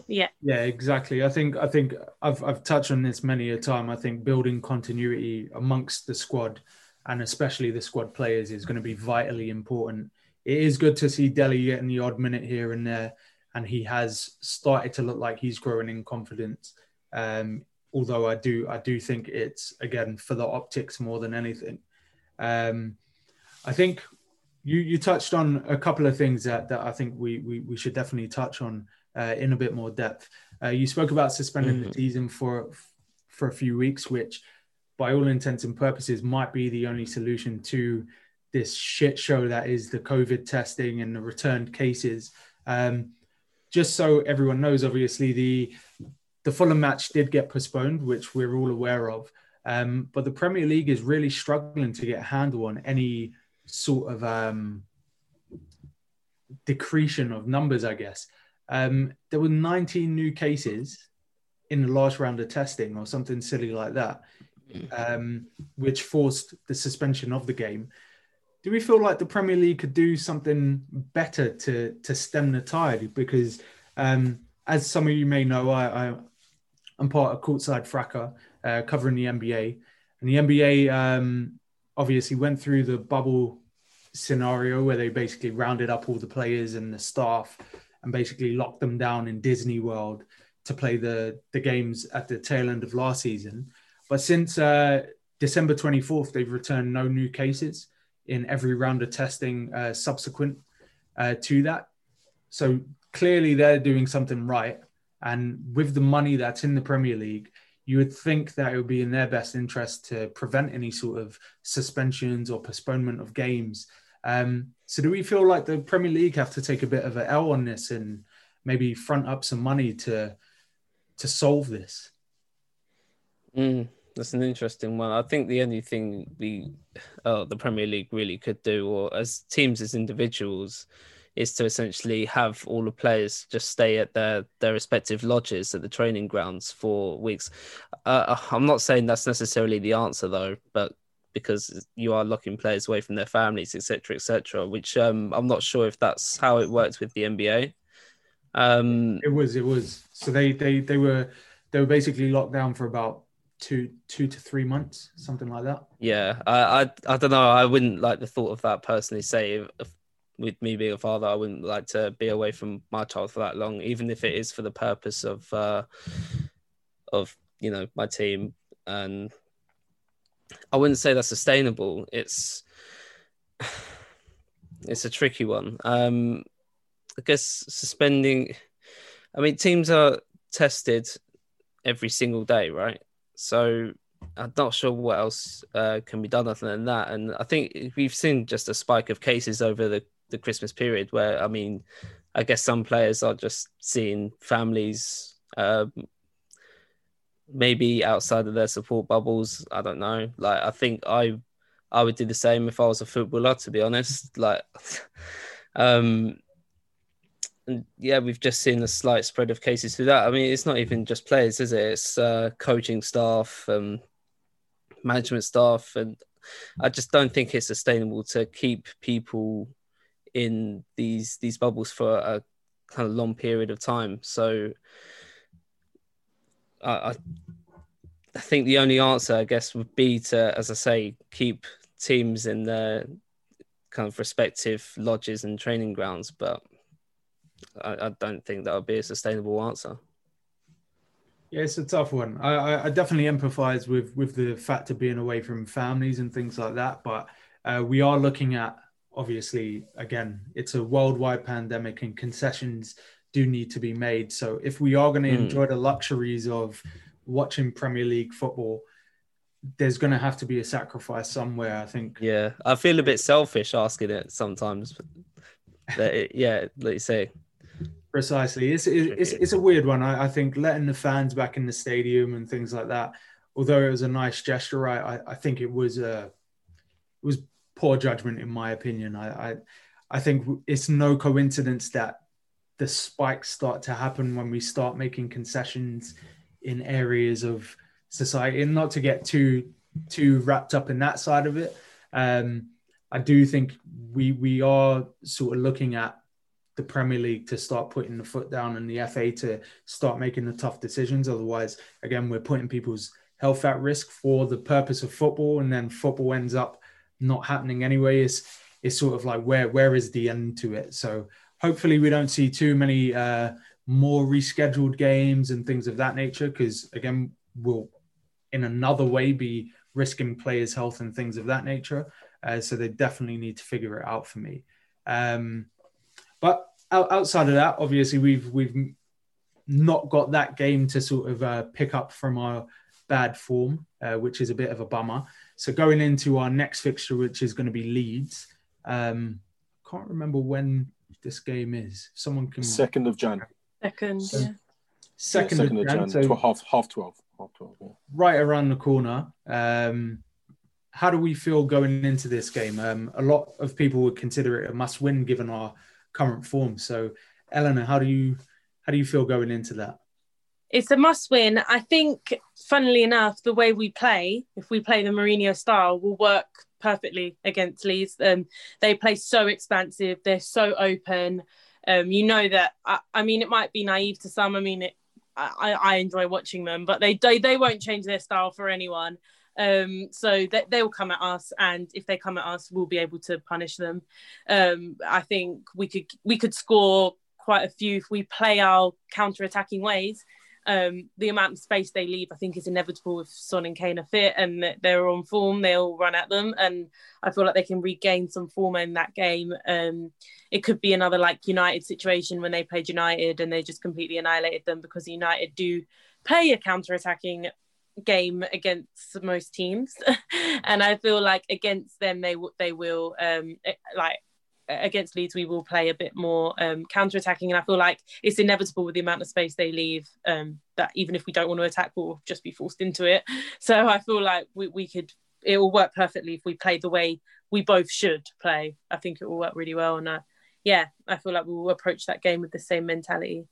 G: Yeah.
D: Yeah, exactly. I think I think I've I've touched on this many a time. I think building continuity amongst the squad and especially the squad players is going to be vitally important. It is good to see Dele getting the odd minute here and there, and he has started to look like he's growing in confidence. Um, although I do I do think it's again for the optics more than anything. Um, I think you you touched on a couple of things that, that I think we, we, we should definitely touch on uh, in a bit more depth. Uh, you spoke about suspending mm-hmm. the season for for a few weeks, which, by all intents and purposes, might be the only solution to this shit show that is the COVID testing and the returned cases. Um, just so everyone knows, obviously the the Fulham match did get postponed, which we're all aware of. Um, but the Premier League is really struggling to get a handle on any sort of um, decretion of numbers, I guess. Um, there were 19 new cases in the last round of testing, or something silly like that, um, which forced the suspension of the game. Do we feel like the Premier League could do something better to to stem the tide? Because um, as some of you may know, I, I I'm part of Courtside Fracas, uh, covering the NBA, and the NBA um, obviously went through the bubble scenario where they basically rounded up all the players and the staff and basically locked them down in Disney World to play the the games at the tail end of last season. But since uh, December 24th, they've returned no new cases in every round of testing uh, subsequent uh, to that. So clearly they're doing something right. And with the money that's in the Premier League, you would think that it would be in their best interest to prevent any sort of suspensions or postponement of games. Um, so, do we feel like the Premier League have to take a bit of an L on this and maybe front up some money to to solve this?
E: Mm, that's an interesting one. I think the only thing the uh, the Premier League really could do, or as teams as individuals, is to essentially have all the players just stay at their their respective lodges at the training grounds for weeks. Uh, I'm not saying that's necessarily the answer though, but because you are locking players away from their families, etc., etc., which um, I'm not sure if that's how it works with the NBA. Um,
D: it was, it was. So they they they were they were basically locked down for about two two to three months, something like that.
E: Yeah, I I, I don't know. I wouldn't like the thought of that personally. Say if, with me being a father, I wouldn't like to be away from my child for that long, even if it is for the purpose of uh, of you know my team. And I wouldn't say that's sustainable. It's it's a tricky one. Um, I guess suspending. I mean, teams are tested every single day, right? So I'm not sure what else uh, can be done other than that. And I think we've seen just a spike of cases over the the Christmas period where I mean, I guess some players are just seeing families um, maybe outside of their support bubbles. I don't know. Like I think I I would do the same if I was a footballer, to be honest. Like um and yeah, we've just seen a slight spread of cases through that. I mean, it's not even just players, is it? It's uh, coaching staff, um, management staff, and I just don't think it's sustainable to keep people in these these bubbles for a kind of long period of time. So I, I think the only answer, I guess, would be to, as I say, keep teams in their kind of respective lodges and training grounds. But I, I don't think that would be a sustainable answer.
D: Yeah, it's a tough one. I, I definitely empathise with with the fact of being away from families and things like that. But uh, we are looking at obviously, again, it's a worldwide pandemic and concessions do need to be made. So if we are going to mm. enjoy the luxuries of watching Premier League football, there's going to have to be a sacrifice somewhere. I think.
E: Yeah, I feel a bit selfish asking it sometimes. But it, yeah, let you say.
D: Precisely, it's it's, it's a weird one. I, I, think letting the fans back in the stadium and things like that. Although it was a nice gesture, right? I, I think it was a it was poor judgment in my opinion. I, I I think it's no coincidence that the spikes start to happen when we start making concessions in areas of society and not to get too too wrapped up in that side of it um, i do think we we are sort of looking at the premier league to start putting the foot down and the fa to start making the tough decisions. Otherwise again we're putting people's health at risk for the purpose of football and then football ends up not happening anyway. Is is sort of like where where is the end to it? So hopefully we don't see too many uh, more rescheduled games and things of that nature because again we'll in another way be risking players health and things of that nature. Uh, so they definitely need to figure it out for me. Um, but outside of that obviously we've we've not got that game to sort of uh, pick up from our bad form uh, which is a bit of a bummer so going into our next fixture which is going to be leeds um, can't remember when this game is. Someone can
F: second of Jan.
G: Second, so, yeah.
D: Second, second of, Jan.
F: Jan so half half twelve. Half twelve. Yeah.
D: Right around the corner. Um, how do we feel going into this game? Um, a lot of people would consider it a must-win given our current form. So, Eleanor, how do you how do you feel going into that?
G: It's a must win. I think, funnily enough, the way we play, if we play the Mourinho style, will work perfectly against Leeds. Um, they play so expansive, they're so open. Um, you know that. I, I, mean, it might be naive to some. I mean, it, I, I enjoy watching them, but they, they they won't change their style for anyone. Um, so they, they will come at us, and if they come at us, we'll be able to punish them. Um, I think we could we could score quite a few if we play our counter-attacking ways. Um, the amount of space they leave, I think, is inevitable if Son and Kane are fit and they're on form. They'll run at them, and I feel like they can regain some form in that game. Um, it could be another like United situation when they played United and they just completely annihilated them because United do play a counter-attacking game against most teams, and I feel like against them they they will um, like against Leeds, we will play a bit more um, counter attacking. And I feel like it's inevitable with the amount of space they leave um, that even if we don't want to attack, we'll just be forced into it. So I feel like we, we could, it will work perfectly if we play the way we both should play. I think it will work really well. And uh, yeah, I feel like we will approach that game with the same mentality.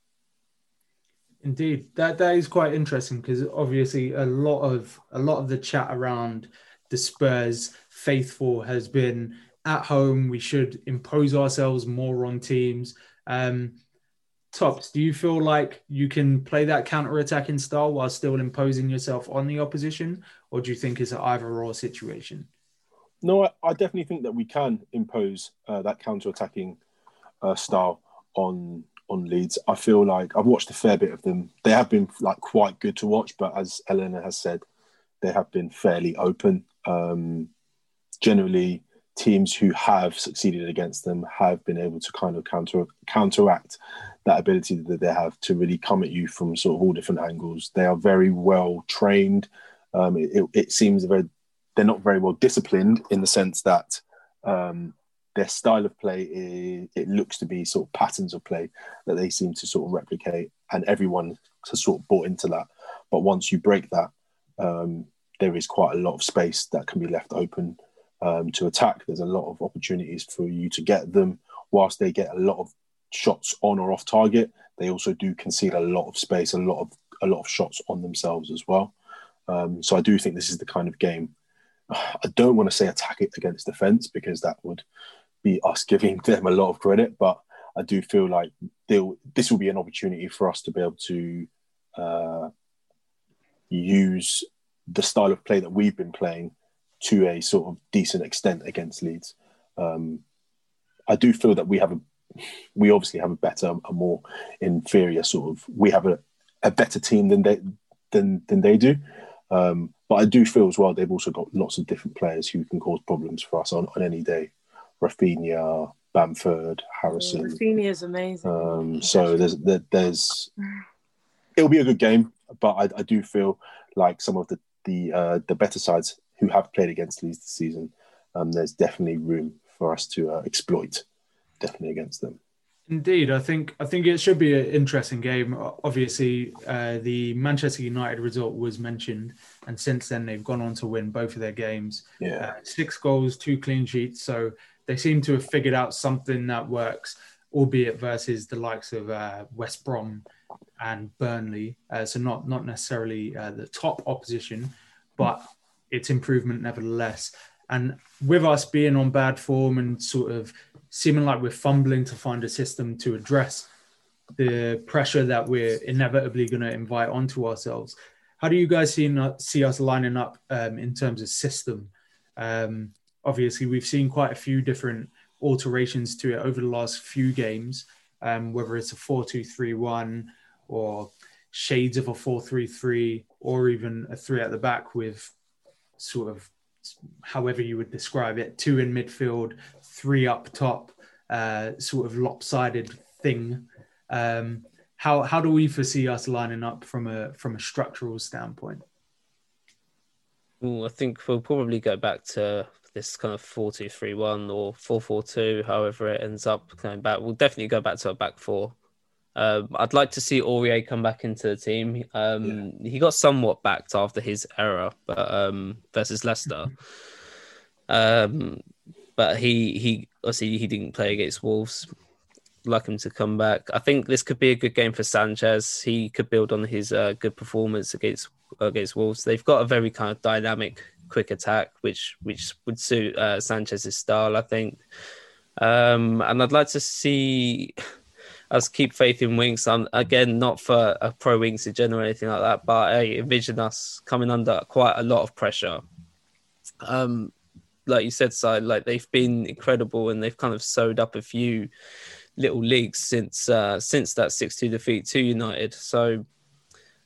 D: Indeed, that that is quite interesting because obviously a lot of a lot of the chat around the Spurs faithful has been at home, we should impose ourselves more on teams. Um, Tops, do you feel like you can play that counter attacking style while still imposing yourself on the opposition, or do you think it's an either or situation?
F: No, I, I definitely think that we can impose uh, that counter attacking uh, style on on Leeds. I feel like I've watched a fair bit of them. They have been like quite good to watch, but as Eleanor has said, they have been fairly open. Um, generally, teams who have succeeded against them have been able to kind of counter counteract that ability that they have to really come at you from sort of all different angles. They are very well trained. Um, it, it, seems very they're not very well disciplined in the sense that um, their style of play is, it looks to be sort of patterns of play that they seem to sort of replicate, and everyone has sort of bought into that. But once you break that, um, there is quite a lot of space that can be left open um, to attack. There's a lot of opportunities for you to get them. Whilst they get a lot of shots on or off target, they also do concede a lot of space, a lot of a lot of shots on themselves as well. Um, so I do think this is the kind of game. I don't want to say attack it against defense because that would be us giving them a lot of credit, but I do feel like this will be an opportunity for us to be able to uh, use the style of play that we've been playing to a sort of decent extent against Leeds. Um, I do feel that we have a, we obviously have a better, a more inferior sort of, we have a, a better team than they than than they do. Um, but I do feel as well they've also got lots of different players who can cause problems for us on, on any day. Raphinha, Bamford, Harrison.
G: Raphinha is amazing.
F: Um, so there's there, there's it'll be a good game, but I, I do feel like some of the the uh, the better sides who have played against Leeds this season, um, there's definitely room for us to uh, exploit, definitely against them.
D: Indeed, I think I think it should be an interesting game. Obviously, uh, the Manchester United result was mentioned, and since then they've gone on to win both of their games.
F: Yeah,
D: uh, six goals, two clean sheets. So they seem to have figured out something that works, albeit versus the likes of uh, West Brom and Burnley. Uh, so not not necessarily uh, the top opposition, but it's improvement nevertheless. And with us being on bad form and sort of seeming like we're fumbling to find a system to address the pressure that we're inevitably going to invite onto ourselves, how do you guys see, see us lining up um, in terms of system? Um, obviously, we've seen quite a few different alterations to it over the last few games, um, whether it's a 4 2 3 1 or shades of a 4 3 3 or even a three at the back with sort of however you would describe it two in midfield three up top uh, sort of lopsided thing. Um, how how do we foresee us lining up from a from a structural standpoint?
E: Ooh, I think we'll probably go back to this kind of 4 2 3 1 or 4 4 2, however it ends up going back. We'll definitely go back to a back four. Um, I'd like to see Aurier come back into the team. Um, yeah. He got somewhat backed after his error, but um, versus Leicester. Um, but he he obviously he didn't play against Wolves. like him to come back. I think this could be a good game for Sanchez. He could build on his uh, good performance against against Wolves. They've got a very kind of dynamic, quick attack, which which would suit uh, Sanchez's style, I think. Um, and I'd like to see us keep faith in Winks. I'm again not for a pro Winks agenda or anything like that, but I envision us coming under quite a lot of pressure. Um, like you said, side like they've been incredible and they've kind of sewed up a few little leagues since uh, since that six two defeat to United. So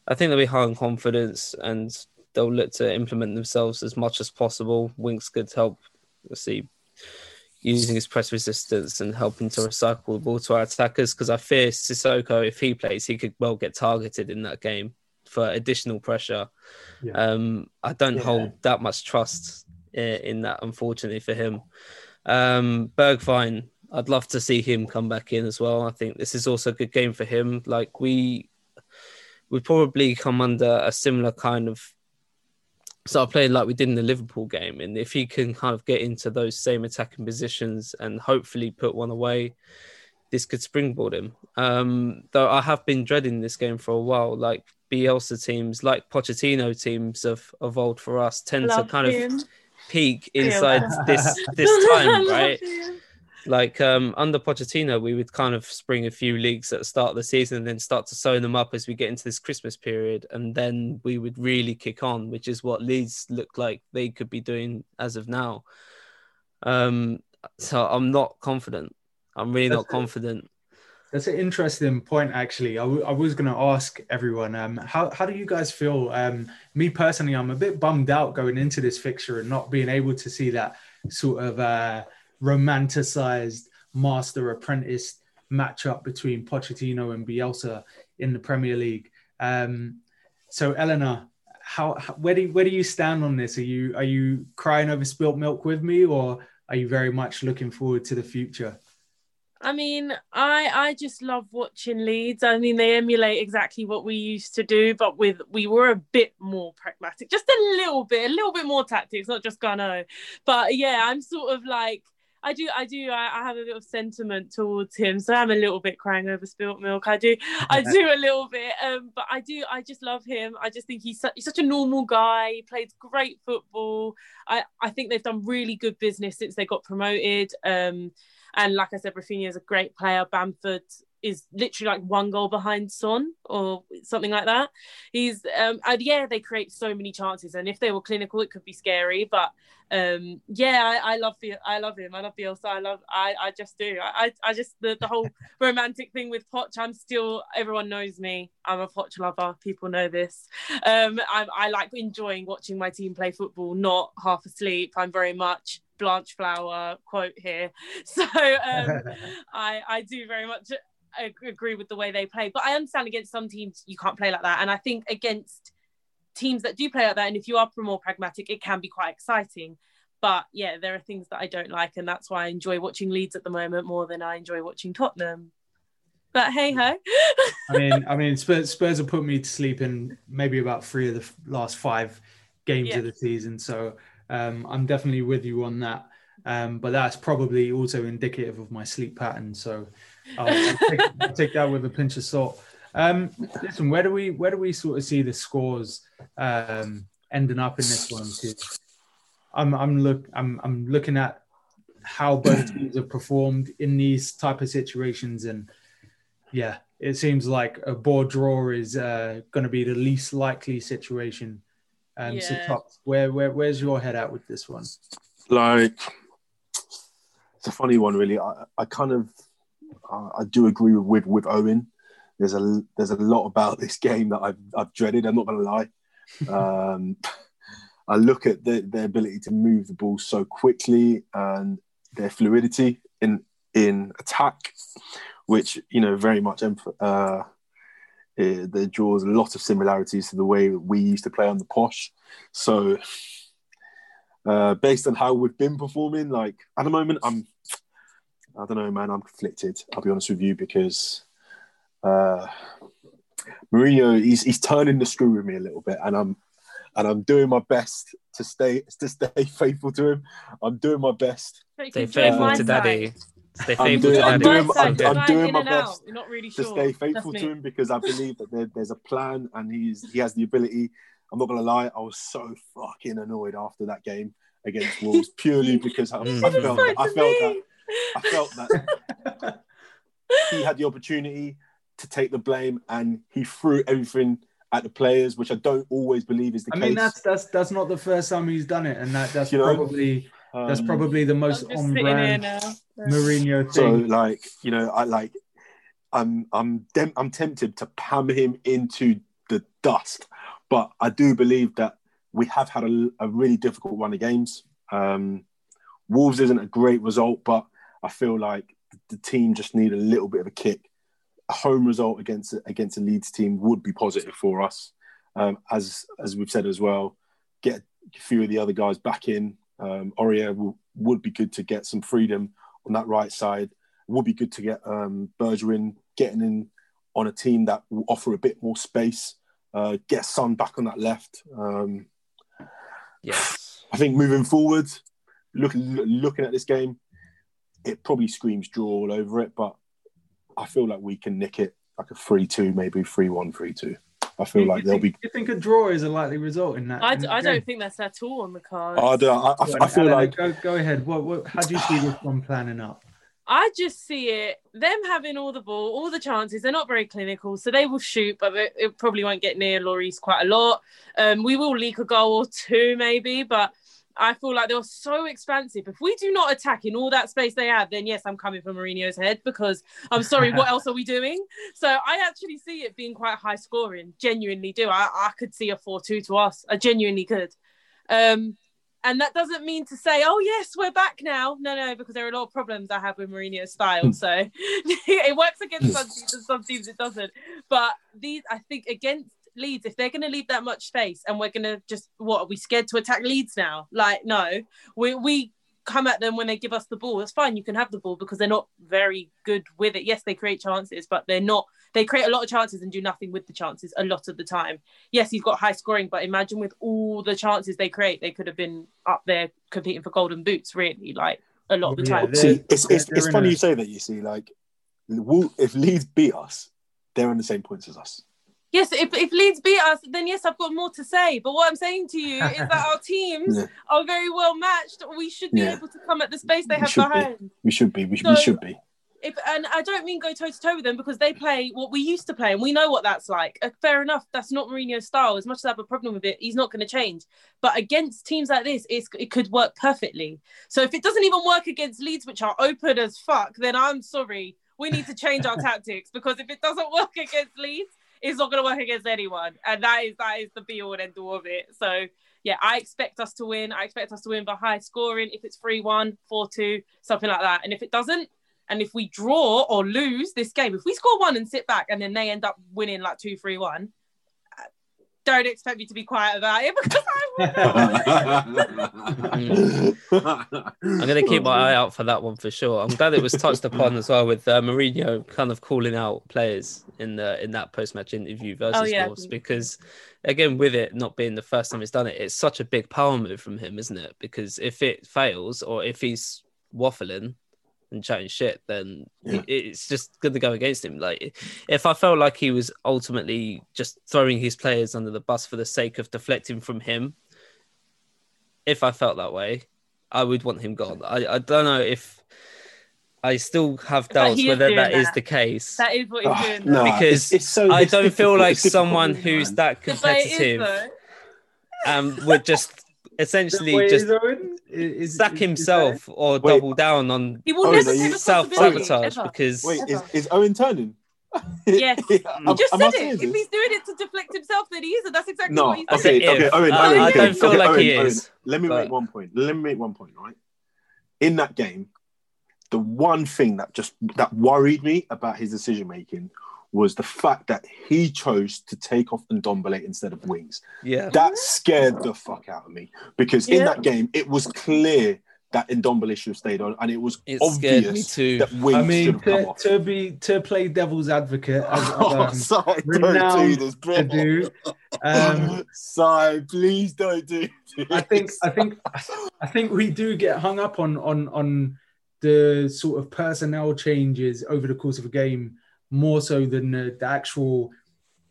E: I think they'll be high on confidence and they'll look to implement themselves as much as possible. Winks could help. Let's see using his press resistance and helping to recycle the ball to our attackers because I fear Sissoko, if he plays, he could well get targeted in that game for additional pressure. Yeah. Um, I don't yeah. hold that much trust in that, unfortunately, for him. Um, Bergwijn, I'd love to see him come back in as well. I think this is also a good game for him. Like we, we probably come under a similar kind of start playing like we did in the Liverpool game. And if he can kind of get into those same attacking positions and hopefully put one away, this could springboard him. Um, though I have been dreading this game for a while. Like Bielsa teams, like Pochettino teams of, of old for us, tend Love to kind him. of peak inside this this time, right? Like um, under Pochettino, we would kind of spring a few leagues at the start of the season and then start to sew them up as we get into this Christmas period. And then we would really kick on, which is what Leeds look like they could be doing as of now. Um, so I'm not confident. I'm really that's not confident.
D: that's an interesting point, actually. I, w- I was going to ask everyone, um, how, how do you guys feel? Um, me personally, I'm a bit bummed out going into this fixture and not being able to see that sort of. Uh, romanticized master apprentice matchup between Pochettino and Bielsa in the Premier League. Um, so, Eleanor, how, how, where do where do you stand on this? Are you are you crying over spilt milk with me, or are you very much looking forward to the future?
G: I mean, I I just love watching Leeds. I mean, they emulate exactly what we used to do, but with we were a bit more pragmatic, just a little bit, a little bit more tactics, not just Gano. But yeah, I'm sort of like I do, I do, I, I, have a bit of sentiment towards him, so I'm a little bit crying over spilt milk. I do, I do a little bit, um, but I do, I just love him. I just think he's, su- he's such a normal guy. He plays great football. I, I think they've done really good business since they got promoted. Um, and like I said, Raphinha is a great player. Bamford is literally like one goal behind Son or something like that. He's um and yeah, they create so many chances, and if they were clinical, it could be scary. But um yeah, I, I love the I love him. I love Bielsa. I love I I just do. I I just the, the whole romantic thing with Poch. I'm still everyone knows me. I'm a Poch lover. People know this. Um I I like enjoying watching my team play football, not half asleep. I'm very much Blanchflower quote here. So um, I I do very much agree with the way they play. But I understand against some teams you can't play like that, and I think against teams that do play like that, and if you are more pragmatic, it can be quite exciting. But yeah, there are things that I don't like, and that's why I enjoy watching Leeds at the moment more than I enjoy watching Tottenham. But hey ho.
D: I mean, I mean, Spurs, Spurs have put me to sleep in maybe about three of the last five games yeah. of the season, so um, I'm definitely with you on that. Um, but that's probably also indicative of my sleep pattern. So I'll, I'll, take, I'll, take, that with a pinch of salt. Um, listen, where do we where do we sort of see the scores um, ending up in this one? Because I'm I'm look I'm I'm looking at how both teams have performed in these type of situations, and yeah, it seems like a board draw is uh, going to be the least likely situation. Um, yeah. So, where where where's your head at with this one?
F: Like, it's a funny one, really. I, I kind of I do agree with, with, with Owen. There's a there's a lot about this game that I've I've dreaded. I'm not going to lie. Um, I look at the, their ability to move the ball so quickly and their fluidity in in attack, which you know very much uh, it, it draws a lot of similarities to the way we used to play on the posh. So, uh, based on how we've been performing, like at the moment, I'm I don't know, man. I'm conflicted. I'll be honest with you because uh, Mourinho he's he's turning the screw with me a little bit, and I'm and I'm doing my best to stay to stay faithful to him. I'm doing my best.
E: Stay faithful to daddy. Stay
F: I'm
E: faithful
F: doing-
E: to
F: I'm
E: Eddie.
F: doing-
G: Blind
F: I'm- I'm doing my best
G: You're not really
F: to stay faithful to him because I believe that there, there's a plan and he's he has the ability. I'm not gonna lie, I was so fucking annoyed after that game against Wolves purely because I, I felt I felt that
G: me.
F: I felt that he had the opportunity to take the blame and he threw everything at the players, which I don't always believe is the
D: I
F: case.
D: I mean, that's that's that's not the first time he's done it, and that that's
F: You know,
D: probably that's
F: Um,
D: probably the most
G: just
D: on brand
G: now.
D: Mourinho
F: So
D: thing.
F: like you know, I like I'm I'm dem- I'm tempted to pam him into the dust, but I do believe that we have had a, a really difficult run of games. Um, Wolves isn't a great result, but I feel like the team just need a little bit of a kick. A home result against against a Leeds team would be positive for us, um, as as we've said as well. Get a few of the other guys back in. Um, Aurier will, would be good to get some freedom on that right side. Would be good to get um, Bergwijn getting in on a team that will offer a bit more space. Uh, get Son back on that left. Um,
E: Yes.
F: I think moving forward, look, looking at this game, it probably screams draw all over it, but I feel like we can nick it like a 3 2, maybe 3 1, 3 2. I feel
D: You-
F: like
D: you
F: there'll
D: think,
F: be.
D: You think a draw is a likely result in that?
G: I,
D: in that
G: I don't think that's at all on the cards.
F: I, don't- I, I, I feel
D: Elena,
F: like
D: go, go ahead. What, what, how do you see this one planning up?
G: I just see it them having all the ball, all the chances. They're not very clinical, so they will shoot, but it, it probably won't get near Lloris quite a lot. Um, we will leak a goal or two, maybe, but I feel like they were so expansive. If we do not attack in all that space they have, then yes, I'm coming for Mourinho's head because I'm sorry, what else are we doing? So I actually see it being quite high scoring. Genuinely do. I, I could see a 4 2 to us. I genuinely could. Um, and that doesn't mean to say, oh yes, we're back now. No, no, because there are a lot of problems I have with Mourinho's style. So it works against some teams and some teams it doesn't. But these, I think, against Leeds, if they're going to leave that much space, and we're going to just what are we scared to attack Leeds now? Like, no, we we come at them when they give us the ball. That's fine. You can have the ball because they're not very good with it. Yes, they create chances, but they're not. They create a lot of chances and do nothing with the chances a lot of the time. Yes, he's got high scoring, but imagine with all the chances they create, they could have been up there competing for golden boots. Really, like a lot of the
D: Yeah,
G: time.
D: they're-
F: see, it's, it's, it's funny
D: a-
F: you say that. You see, like, if Leeds beat us, they're on the same points as us.
G: Yes, if, if Leeds beat us, then yes, I've got more to say. But what I'm saying to you is that our teams
F: Yeah.
G: are very well matched. We should be
F: Yeah.
G: able to come at the space they
F: We
G: have
F: should be.
G: behind.
F: We should be. We, should we should be.
G: If and I don't mean go toe to toe with them because they play what we used to play, and we know what that's like. Uh, fair enough, that's not Mourinho's style. As much as I have a problem with it, he's not going to change. But against teams like this, it's, it could work perfectly. So if it doesn't even work against Leeds, which are open as fuck, then I'm sorry. We need to change our tactics because if it doesn't work against Leeds, it's not going to work against anyone, and that is that is the be all and end all of it. So yeah, I expect us to win. I expect us to win by high scoring. If it's 3 1, 4 2, something like that. And if it doesn't, and if we draw or lose this game, if we score one and sit back and then they end up winning like 2 3 1, uh, don't expect me to be quiet about it because.
E: I'm going to keep my eye out for that one for sure. I'm glad it was touched upon as well with uh, Mourinho kind of calling out players in the in that post match interview versus
G: Oh, yeah.
E: Wolves because again with it not being the first time he's done it, it's such a big power move from him, isn't it? Because if it fails or if he's waffling and chatting shit, then
F: Yeah.
E: it's just going to go against him. Like if I felt like he was ultimately just throwing his players under the bus for the sake of deflecting from him, if I felt that way, I would want him gone. I, I don't know if I still have doubts whether
G: doing
E: that is the case.
G: That is what he's
F: Ah,
G: doing.
F: no,
E: Because
F: it's, it's so,
E: I don't feel like someone who's
F: man.
E: that
G: The way it is,
E: competitive
G: though.
E: um, would just essentially just
D: is Owen- is-
E: sack
D: is- is
E: himself or
F: Wait.
E: double down on
G: He will never take
E: self sabotage because
F: Wait, is, is Owen turning?
G: Yes.
F: Am-
G: He just said it. If he's doing it to deflect himself, then he is, and that's exactly
F: No,
G: what he's
E: I
G: doing.
E: said
F: okay, okay. Owen,
E: Uh,
F: Owen,
G: I
F: okay,
G: don't
E: feel
F: okay,
E: like
F: Owen,
E: he
F: Owen,
E: is,
F: Let me
E: but-
F: make one point. Let me make one point, right? In that game, the one thing that just that worried me about his decision making was the fact that he chose to take off and Ndombele instead of Winks.
E: yeah.
F: That scared the fuck out of me because in that game it was clear that Ndombele should have stayed on, and it was
E: It scared me
F: obvious
E: too.
F: that Winks
D: I
F: should
D: mean,
F: have come
D: to,
F: off.
D: to be to play devil's advocate, as, as
F: Oh,
D: um,
F: sorry, don't
D: renowned
F: do this, bro.
D: to do. Um,
F: Sorry, please don't do this.
D: I think I think I think we do get hung up on on on the sort of personnel changes over the course of a game more so than the, the actual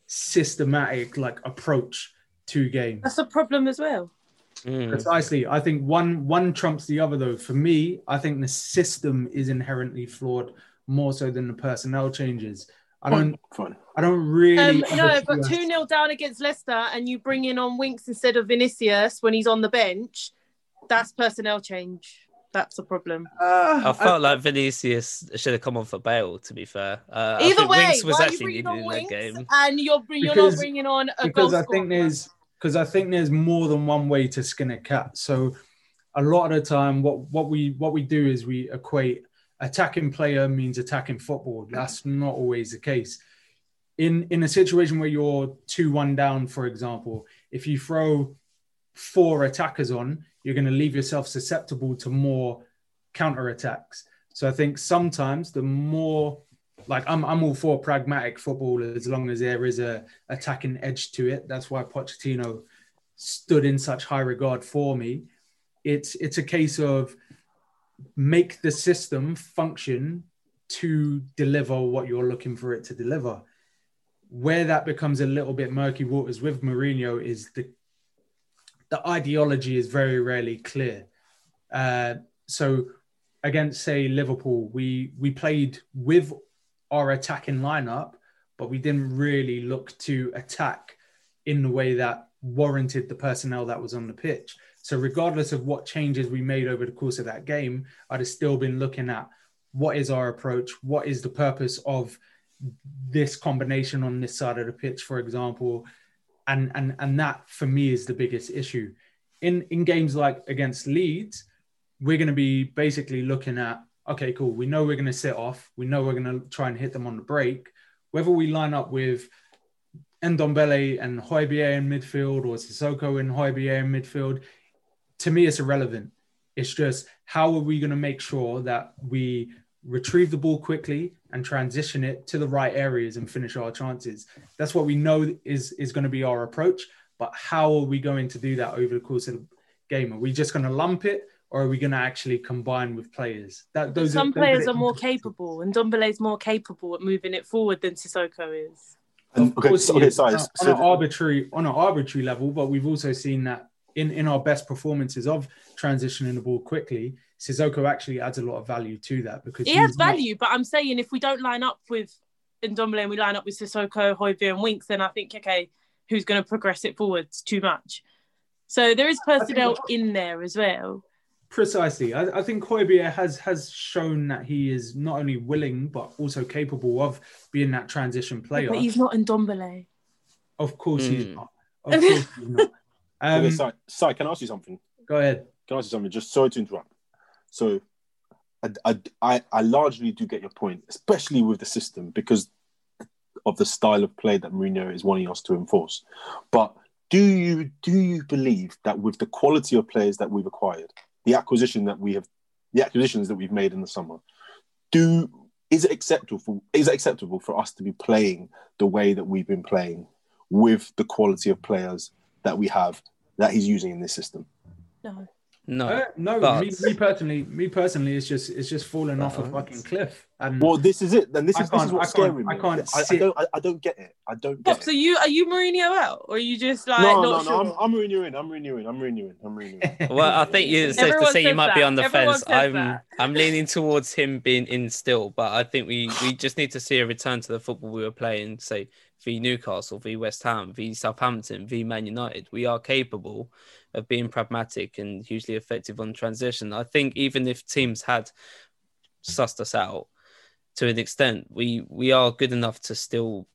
D: systematic like approach to games.
G: That's a problem as well.
E: Mm.
D: Precisely. I think one one trumps the other though. For me, I think the system is inherently flawed more so than the personnel changes. I don't
F: Fine.
D: I don't really
G: Um, no,
D: understand-
G: but 2 0 down against Leicester and you bring in on Winks instead of Vinicius when he's on the bench, that's personnel change. That's a problem.
D: Uh,
E: I felt like Vinicius should have come on for Bale. To be fair, uh,
G: Either way,
E: Winks was
G: why are you
E: actually
G: bringing
E: needed
G: on
E: in that
G: Winks
E: game.
G: and you're, you're
D: Because-
G: not bringing on a
D: because
G: goal
D: I think there's because I think there's more than one way to skin a cat. So a lot of the time, what what we what we do is we equate attacking player means attacking football. That's not always the case. In in a situation where you're two one down, for example, if you throw four attackers on, you're going to leave yourself susceptible to more counter attacks. So I think sometimes the more like I'm I'm all for pragmatic football as long as there is a attacking edge to it. That's why Pochettino stood in such high regard for me. It's it's a case of make the system function to deliver what you're looking for it to deliver. Where that becomes a little bit murky waters with Mourinho is the the ideology is very rarely clear. Uh, so against say Liverpool, we we played with our attacking lineup, but we didn't really look to attack in the way that warranted the personnel that was on the pitch. So regardless of what changes we made over the course of that game, I'd have still been looking at what is our approach, what is the purpose of this combination on this side of the pitch, for example, and and and that for me is the biggest issue. In in games like against Leeds, we're going to be basically looking at okay, cool. We know we're going to sit off. We know we're going to try and hit them on the break. Whether we line up with Ndombele and Højbjerg in midfield or Sissoko and Højbjerg in midfield, to me, it's irrelevant. It's just how are we going to make sure that we retrieve the ball quickly and transition it to the right areas and finish our chances. That's what we know is is going to be our approach. But how are we going to do that over the course of the game? Are we just going to lump it, or are we going to actually combine with players? That those
G: Some
D: are, those
G: players are more capable, and Ndombele's more capable at moving it forward than Sissoko is.
D: Of
F: okay,
D: course,
F: so- okay, sorry.
D: on,
F: So,
D: on an arbitrary on an arbitrary level, but we've also seen that in in our best performances of transitioning the ball quickly, Sissoko actually adds a lot of value to that because
G: He
D: he's
G: has
D: not-
G: value, but I'm saying if we don't line up with Ndombele and we line up with Sissoko, Højbjerg, and Winks, then I think okay, who's going to progress it forwards too much? So there is personnel in there as well.
D: Precisely. I, I think Højbjerg has has shown that he is not only willing but also capable of being that transition player.
G: But he's not Ndombele.
D: Of course he's
E: Mm.
D: not. Of course he's not. Um,
F: okay, can I ask you something?
D: go ahead.
F: Can I ask you something? Just sorry to interrupt. So, I, I, I, I largely do get your point, especially with the system because of the style of play that Mourinho is wanting us to enforce. But do you do you believe that with the quality of players that we've acquired, the acquisition that we have, the acquisitions that we've made in the summer, do is it acceptable for, is it acceptable for us to be playing the way that we've been playing with the quality of players that we have that he's using in this system?
G: No.
E: No,
D: Uh, no,
E: but-
D: me, me personally, me personally, it's just it's just falling off a fucking cliff. And
F: Well, this is it. Then this
D: I
F: is this is
D: can't-
F: what's
D: I
F: scaring me.
D: I can't
F: I, I don't. I, I don't get it. I don't
G: What,
F: get
G: so
F: it.
G: you are you Mourinho out, or are you just like
F: No, no,
G: not
F: no.
G: sure?
F: I'm, I'm renewing. I'm renewing. I'm renewing. I'm renewing.
E: Well, I think it's safe to say you
G: says
E: might be on the
G: Everyone
E: fence. I'm
G: that.
E: I'm leaning towards him being in still, but I think we we just need to see a return to the football we were playing, say v Newcastle, v West Ham, v Southampton, v Man United. We are capable of being pragmatic and hugely effective on transition. I think even if teams had sussed us out to an extent, we we are good enough to still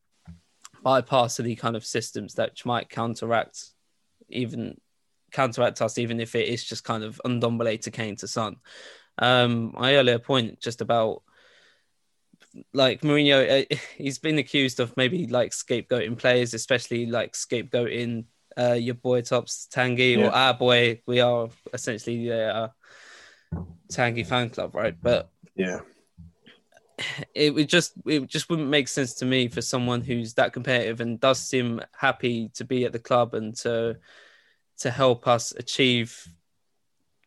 E: bypass any kind of systems that might counteract even counteract us, even if it is just kind of to Kane to Son. Um, my earlier point just about like Mourinho, uh, he's been accused of maybe like scapegoating players, especially like scapegoating uh, your boy Tops Tanguy
F: Yeah.
E: or our boy. We are essentially the uh, Tanguy fan club, right? But
F: Yeah.
E: it would just it just wouldn't make sense to me for someone who's that competitive and does seem happy to be at the club and to to help us achieve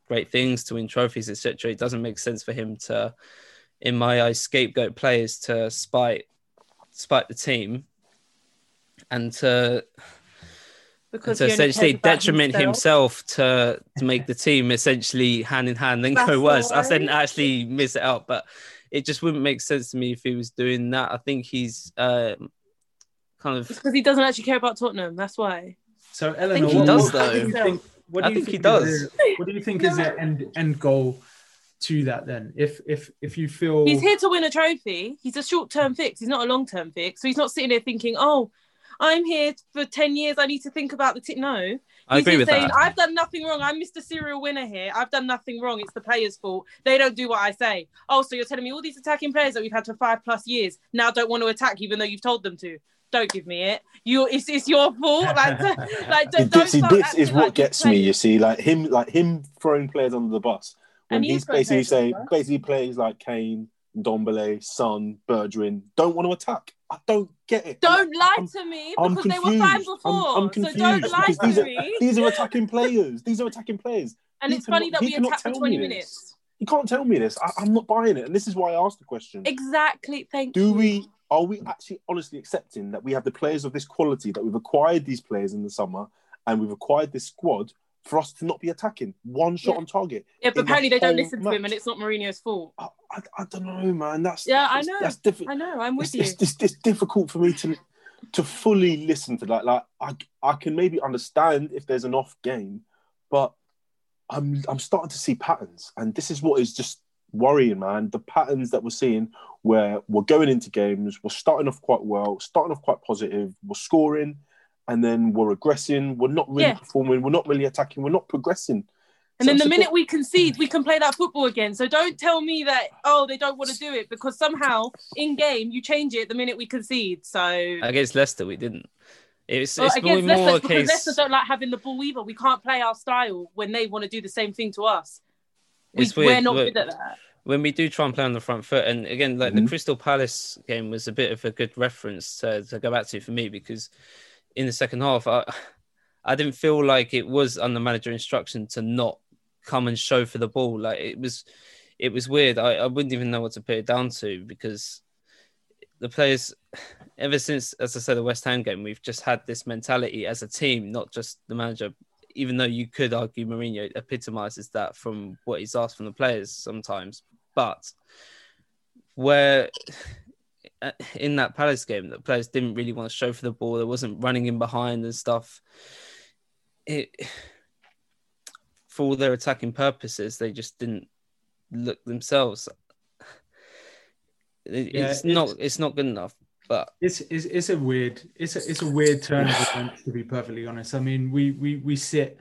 E: great things, to win trophies, etc. It doesn't make sense for him to, in my eyes, scapegoat players to spite spite the team and to
G: Because
E: to essentially detriment himself, to to make the team essentially hand in hand then go
G: That's
E: worse. I said
G: right.
E: actually miss it out, but it just wouldn't make sense to me if he was doing that. I think he's um, kind of
G: because he doesn't actually care about Tottenham. That's why.
D: So Eleanor,
G: he
D: what,
E: does,
D: what do you think? What do you
E: think he does.
D: the- what do you think is the end end goal to that? Then, if if if you feel
G: He's here to win a trophy. He's a short term hmm. fix. He's not a long term fix. So he's not sitting there thinking, oh, I'm here for 10 years. I need to think about the t No. He's
E: I agree
G: here
E: with
G: saying,
E: that.
G: I've done nothing wrong. I'm Mr. Serial Winner here. I've done nothing wrong. It's the players' fault. They don't do what I say. Oh, so you're telling me all these attacking players that we've had for five plus years now don't want to attack even though you've told them to. Don't give me it. You, it's, it's your fault. Like, like don't
F: see,
G: start
F: this is what
G: like you're
F: gets me. You see, like him, like him throwing players under the bus
G: And
F: he's basically saying, basically plays like Kane, Ndombele, Son, Bergwijn don't want to attack. I don't get it.
G: Don't lie
F: I'm-
G: to me
F: I'm
G: because they were fine before.
F: I'm, I'm
G: so
F: confused
G: don't lie to
F: these are these are attacking players. These are attacking players.
G: And
F: he
G: it's funny that we
F: cannot
G: attacked for 20
F: me this.
G: minutes.
F: You can't tell me this. I, I'm not buying it, and this is why I asked the question.
G: Exactly. Thank
F: Do
G: you.
F: we are we actually honestly accepting that we have the players of this quality that we've acquired these players in the summer and we've acquired this squad for us to not be attacking one shot
G: Yeah.
F: on target?
G: Yeah, but
F: the
G: apparently they don't listen to him, and it's not Mourinho's fault.
F: I, I, I don't know, man. That's
G: Yeah, I know.
F: That's difficult.
G: I know. I'm with
F: it's,
G: you.
F: it's, it's, it's difficult for me to to fully listen to that. Like I I can maybe understand if there's an off game, but I'm I'm starting to see patterns, and this is what is just worrying, man. The patterns that we're seeing where we're going into games, we're starting off quite well, starting off quite positive, we're scoring, and then we're regressing. We're not really
G: Yeah.
F: performing. We're not really attacking. We're not progressing.
G: And then
F: So-
G: the minute we concede, we can play that football again. So don't tell me that oh they don't want to do it because somehow in game you change it the minute we concede. So
E: Against Leicester, we didn't. It's,
G: Well,
E: it's more,
G: against
E: more
G: Leicester
E: a
G: because
E: case.
G: Leicester don't like having the ball either. We can't play our style when they want to do the same thing to us. We,
E: It's
G: we're
E: weird,
G: not
E: look-
G: good at that.
E: when we do try and play on the front foot, and again, like
F: Mhm.
E: the Crystal Palace game was a bit of a good reference to, to go back to for me because in the second half, I I didn't feel like it was under manager instruction to not come and show for the ball. Like it was, it was weird. I, I wouldn't even know what to put it down to because the players, ever since, as I said, the West Ham game, we've just had this mentality as a team, not just the manager. Even though you could argue Mourinho epitomizes that from what he's asked from the players sometimes, but where in that Palace game, the players didn't really want to show for the ball. There wasn't running in behind and stuff. It for all their attacking purposes, they just didn't look themselves. It-
D: Yeah,
E: it's
D: it's-
E: not. It's not good enough. But
D: It's, it's it's a weird it's a it's a weird turn of events to be perfectly honest. I mean we we we sit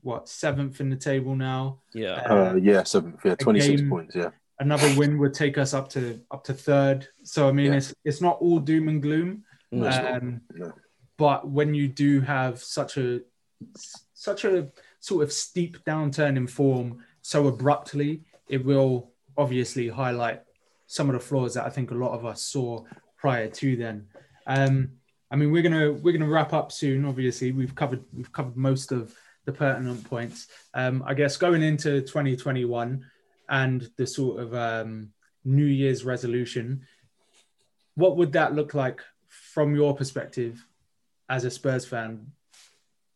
D: what seventh in the table now.
E: yeah,
F: Uh, yeah, seventh. Yeah, twenty six points. Yeah.
D: Another win would take us up to up to third. So I mean
F: Yeah.
D: it's it's not all doom and gloom.
E: No.
D: Um,
F: No.
D: but when you do have such a such a sort of steep downturn in form so abruptly, it will obviously highlight some of the flaws that I think a lot of us saw prior to then. Um, I mean, we're gonna we're gonna wrap up soon. Obviously, we've covered we've covered most of the pertinent points. Um, I guess going into 2021 and the sort of um, New Year's resolution, what would that look like from your perspective as a Spurs fan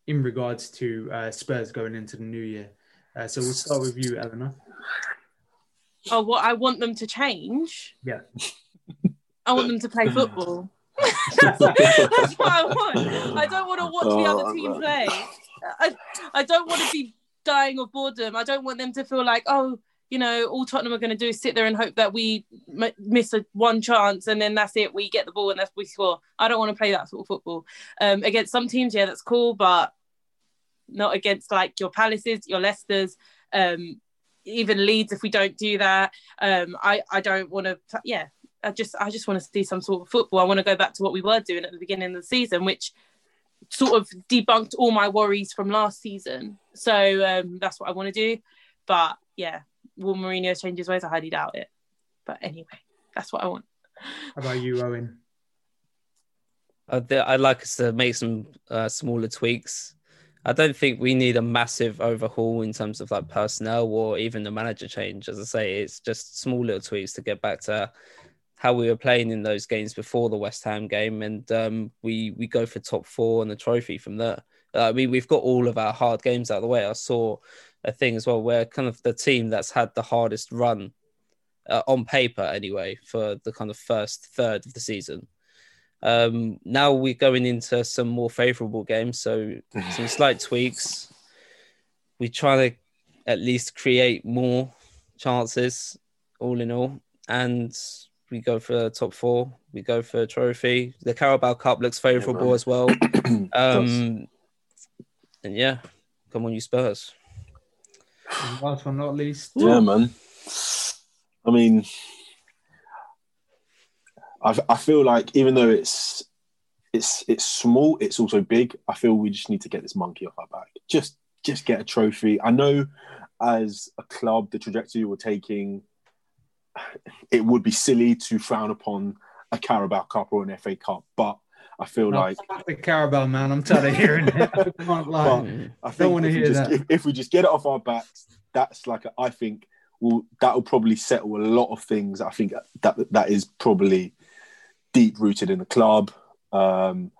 D: in regards to uh, Spurs going into the new year? Uh, so we'll start with you, Eleanor.
G: Oh, what I want them to change.
D: Yeah.
G: I want them to play football. That's what I want. I don't want to watch the other
F: Oh,
G: team play. I, I don't want to be dying of boredom. I don't want them to feel like, oh, you know, all Tottenham are going to do is sit there and hope that we m- miss a one chance and then that's it. We get the ball and that's we score. I don't want to play that sort of football. Um, against some teams, yeah, that's cool, but not against like your Palaces, your Leicesters, um, even Leeds. If we don't do that, um, I I don't want to. Yeah, I just I just want to see some sort of football. I want to go back to what we were doing at the beginning of the season, which sort of debunked all my worries from last season. So um, that's what I want to do. But yeah, will Mourinho change his ways? I highly doubt it. But anyway, that's what I want.
D: How about you, Owen?
E: I'd, I'd like us to make some uh, smaller tweaks. I don't think we need a massive overhaul in terms of like personnel or even the manager change. As I say, it's just small little tweaks to get back to how we were playing in those games before the West Ham game, and um, we we go for top four and the trophy from there. Uh, I mean, we've got all of our hard games out of the way. I saw a thing as well where kind of the team that's had the hardest run uh, on paper, anyway, for the kind of first third of the season um, now we're going into some more favourable games, so some slight tweaks. We try to at least create more chances, all in all, and we go for top four. We go for a trophy. The Carabao Cup looks favourable yeah, as well. um, and yeah, come on, you Spurs.
D: Last but not least,
F: yeah, man. I mean, I, I feel like even though it's it's it's small, it's also big. I feel we just need to get this monkey off our back. Just just get a trophy. I know as a club, the trajectory we're taking, it would be silly to frown upon a Carabao Cup or an FA Cup, but I feel no, like
D: the Carabao man. I'm tired of hearing it. I can't lie. I
F: don't want to hear just, that. If, if, we just get it off our backs, that's like a, I think will that will probably settle a lot of things. I think that that is probably deep rooted in the club. Um,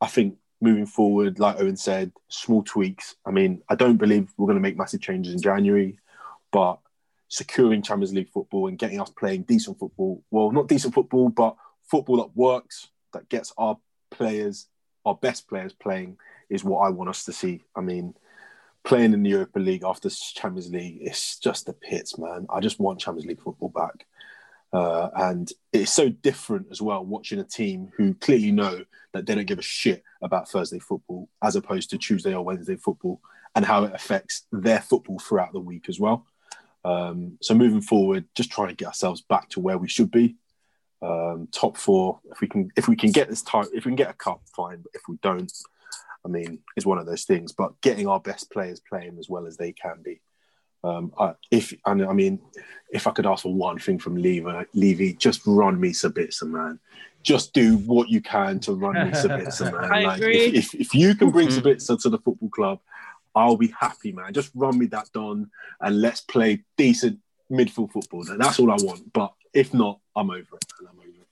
F: I think moving forward, like Owen said, small tweaks. I mean, I don't believe we're going to make massive changes in January, but securing Champions League football and getting us playing decent football, well, not decent football, but football that works, that gets our players, our best players playing, is what I want us to see. I mean, playing in the Europa League after Champions League, it's just the pits, man. I just want Champions League football back. Uh, and it's so different as well watching a team who clearly know that they don't give a shit about Thursday football as opposed to Tuesday or Wednesday football and how it affects their football throughout the week as well. Um, so moving forward, just trying to get ourselves back to where we should be. Um, top four. If we can, if we can get this time, if we can get a cup, fine. But if we don't, I mean, it's one of those things. But getting our best players playing as well as they can be um, I, if I mean, if I could ask for one thing from Levy, Levy, just run me Sabitzer, man. Just do what you can to run me Sabitzer, man.
G: I
F: like,
G: agree.
F: If, if, if, you can bring mm-hmm. Sabitzer to the football club, I'll be happy, man. Just run me that Don and let's play decent midfield football. That's all I want. But if not, I'm over it. I'm over it.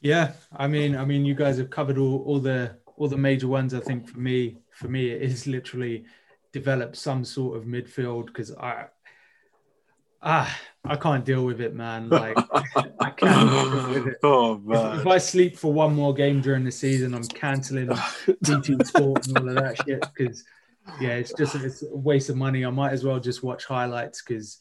D: Yeah, I mean, I mean, you guys have covered all, all the all the major ones. I think for me, for me, it is literally develop some sort of midfield because I ah I can't deal with it, man. Like I can't deal with it.
F: Oh man!
D: If, if, I sleep for one more game during the season, I'm cancelling BT Sport and all of that shit because yeah, it's just it's a waste of money. I might as well just watch highlights because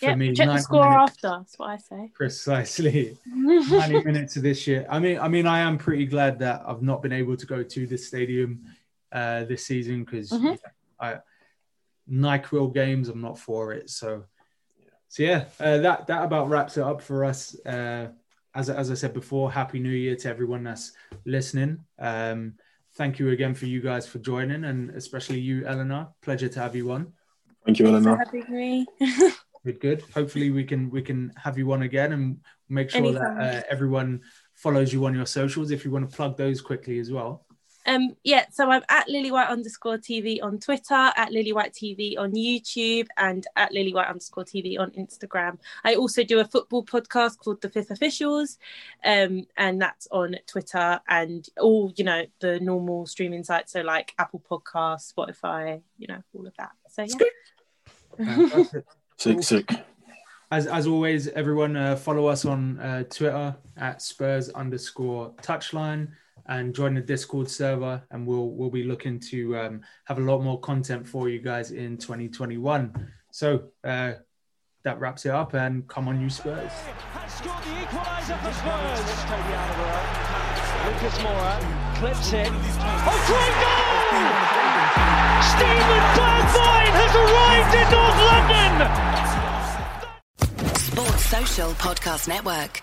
D: for
G: yep,
D: me,
G: check the score minutes, after. That's what I say.
D: Precisely, ninety minutes of this shit. I mean, I mean, I am pretty glad that I've not been able to go to this stadium uh, this season because mm-hmm. I NyQuil games, I'm not for it. So, so yeah, uh, that that about wraps it up for us. Uh, as as I said before, happy New Year to everyone that's listening. Um, thank you again for you guys for joining, and especially you, Eleanor. Pleasure to have you on.
F: Thank you, Eleanor.
D: good, good. Hopefully, we can we can have you on again and make sure Anytime. that uh, everyone follows you on your socials. If you want to plug those quickly as well.
G: Um, yeah, so I'm at Lily White underscore TV on Twitter, at Lily White TV on YouTube, and at Lily White underscore TV on Instagram. I also do a football podcast called The Fifth Officials, um, and that's on Twitter and all you know the normal streaming sites, so like Apple Podcasts, Spotify, you know, all of that. So
F: yeah. Sick, sick.
D: As, as always, everyone uh, follow us on uh, Twitter at Spurs underscore touchline and join the Discord server, and we'll we'll be looking to um, have a lot more content for you guys in 2021. So uh, that wraps it up, and come on, you Spurs! scored the equaliser for Spurs. Lucas Moura clips it. Oh, great goal! Bergwijn has arrived in North London.
A: Sports Social Podcast Network.